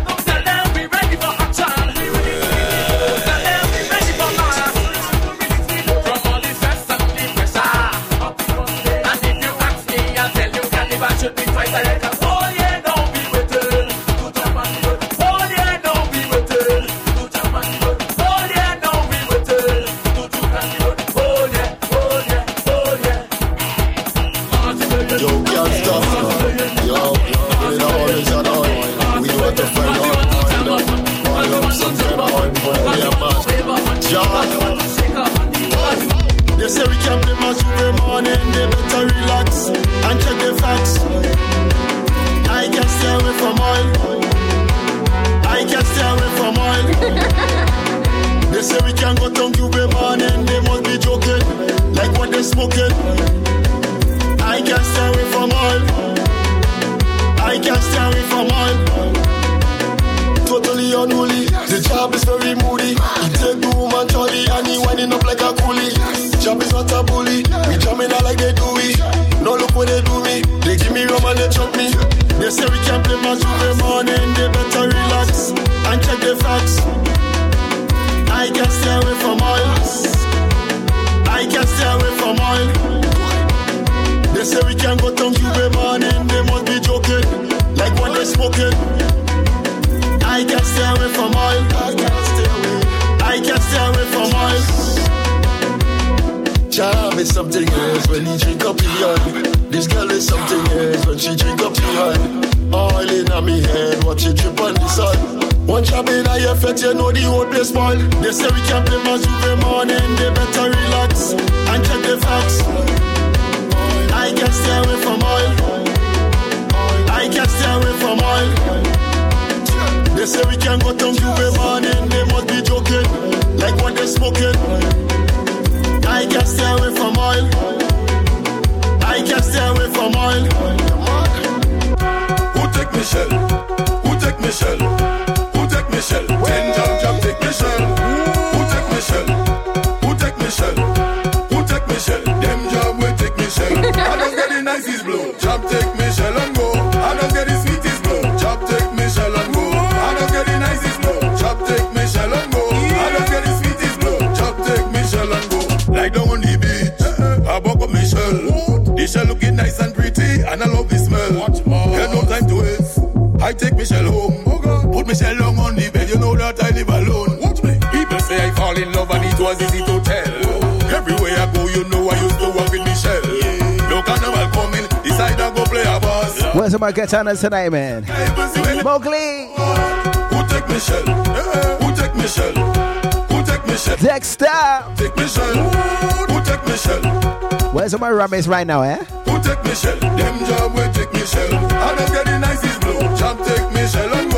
Where's my katana tonight, man? Mowgli! Who take Michelle? Who take Michelle? Who take Michelle? Dexter! Take Michelle. Who take Michelle? Where's my Ramis right now, eh? Who take Michelle? Them job will take Michelle. I don't get the nicest blue. Job take Michelle.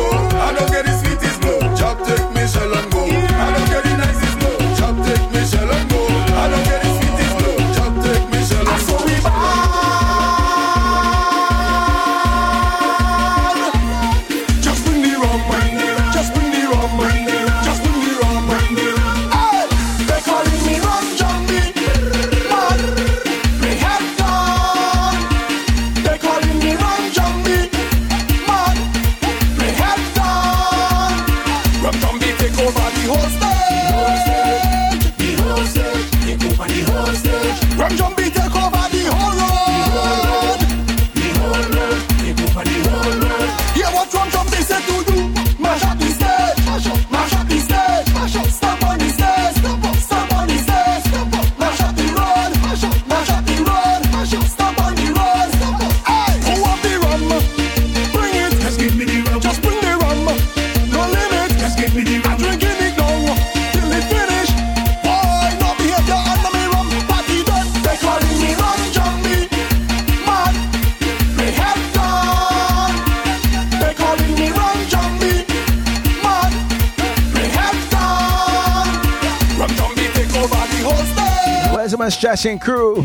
Cash, Trash, and Crew.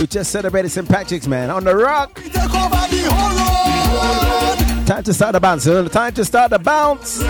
We just celebrated St. Patrick's, man. On the rock. Time to start the bounce. Time to start the bounce.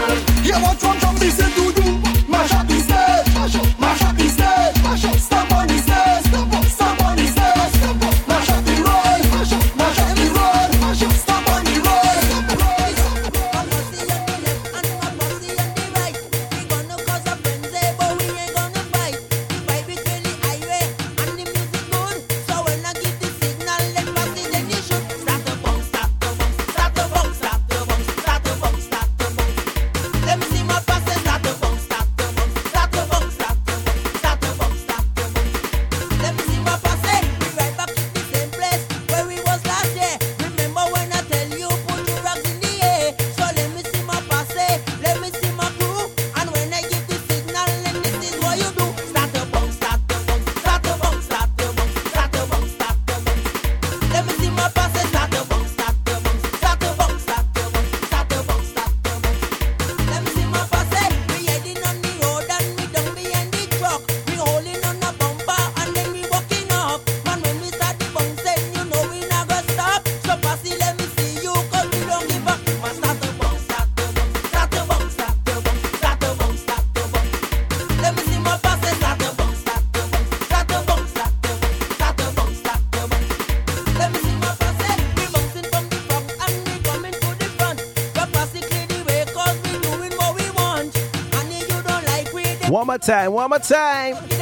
time, one more time.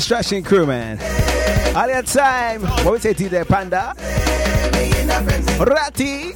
construction crew, man. All that time, what we say to panda? Ratty.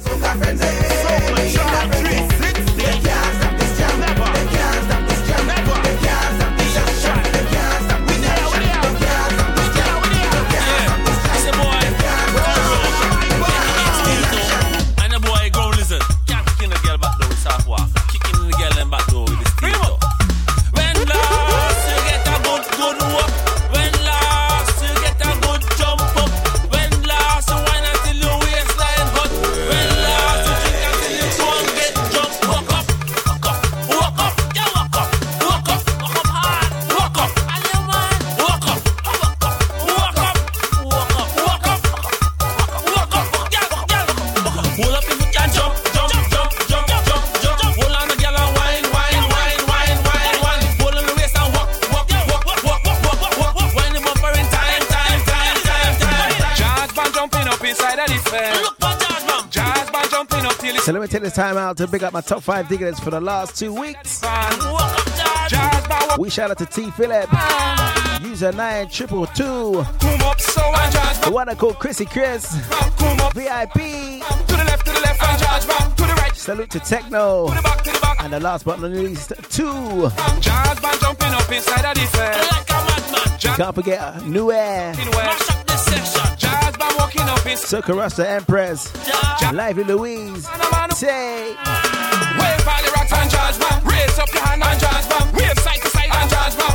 time out to pick up my top five diggers for the last two weeks. We shout out to T Philip, user 9222, the one I call Chrissy Chris, VIP. Salute to Techno, and the last but not least, two. Can't forget New Air. Soca Rasta Empress, Lively Louise, say. Wave the rocks and judge, man. Raise up your hand and judge, man. Wave side to side and judge, man.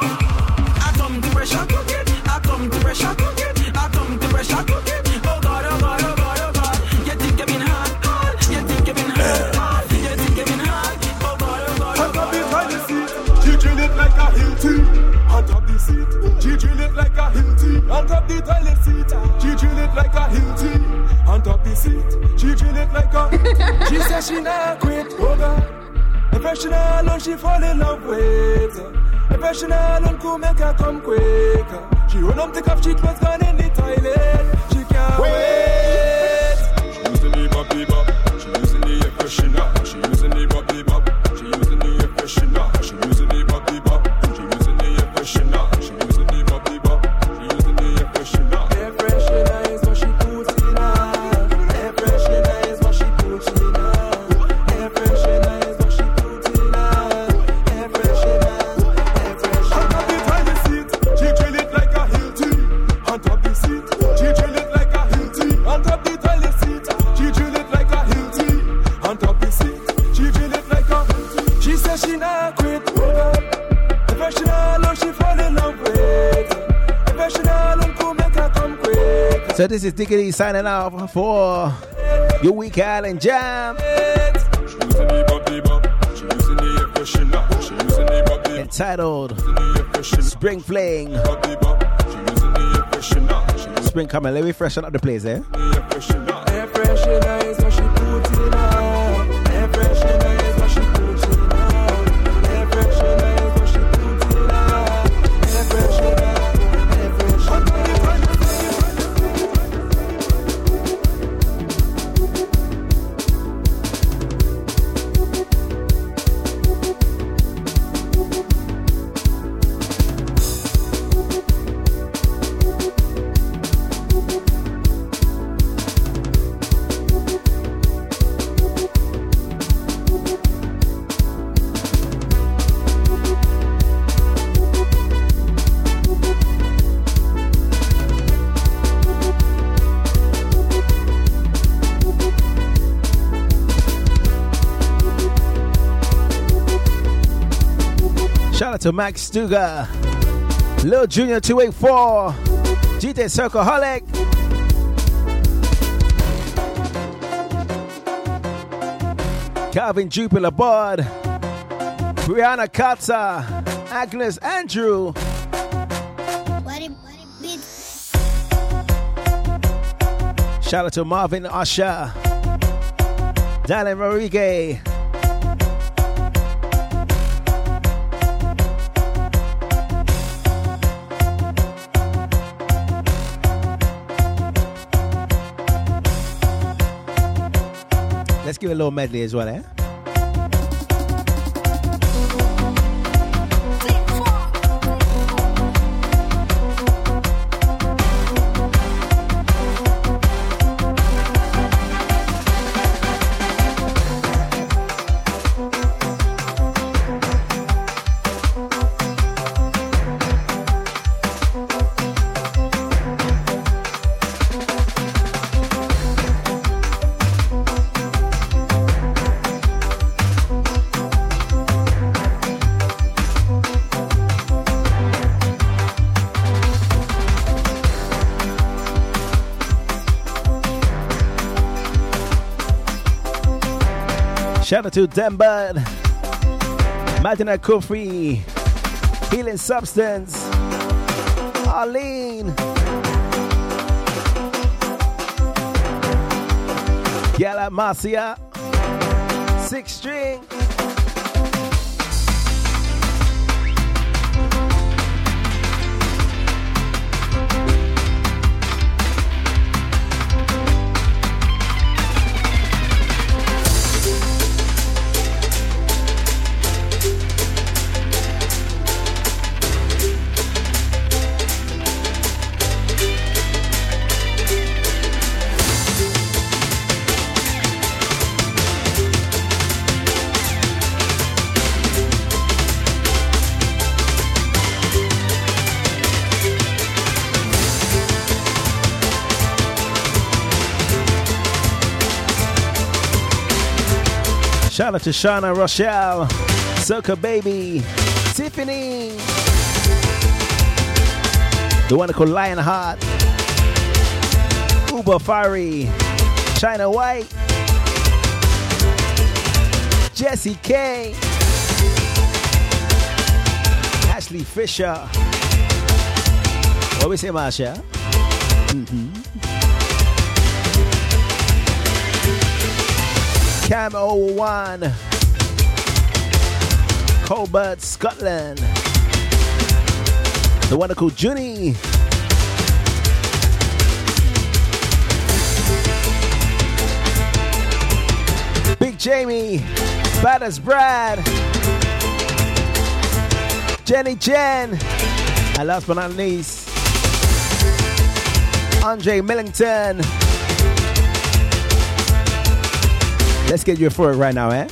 seat. She drill it like a. she says she not quit. Oh God. The pressure alone she fall in love with. The pressure alone could make her come quicker. She run up the cup, she close gone this is Diggity signing off for your Week Island Jam. Entitled Spring Fling. Spring coming, let me freshen up the place, eh? Out to Max Stuga, Lil Junior 284, GJ Circle Holic. Calvin Jupiter Bud, Brianna Katza, Agnes Andrew, Shout out to Marvin Usher, Dylan Rodriguez, give a little medley as well, eh? Shout out to Dan Bud, Martina Kufri, Healing Substance, Arlene, Gala Marcia, Six String. Shout out to Shauna Rochelle, Soka Baby, Tiffany, the one called Lionheart, Uber Fiery, China White, Jesse K, Ashley Fisher. What we say, Marsha? Mm-hmm. Cam 01, Colbert, Scotland. The called Junie. Big Jamie, Badass Brad, Jenny Jen, and last but not least, Andre Millington. Let's get you for it right now, eh?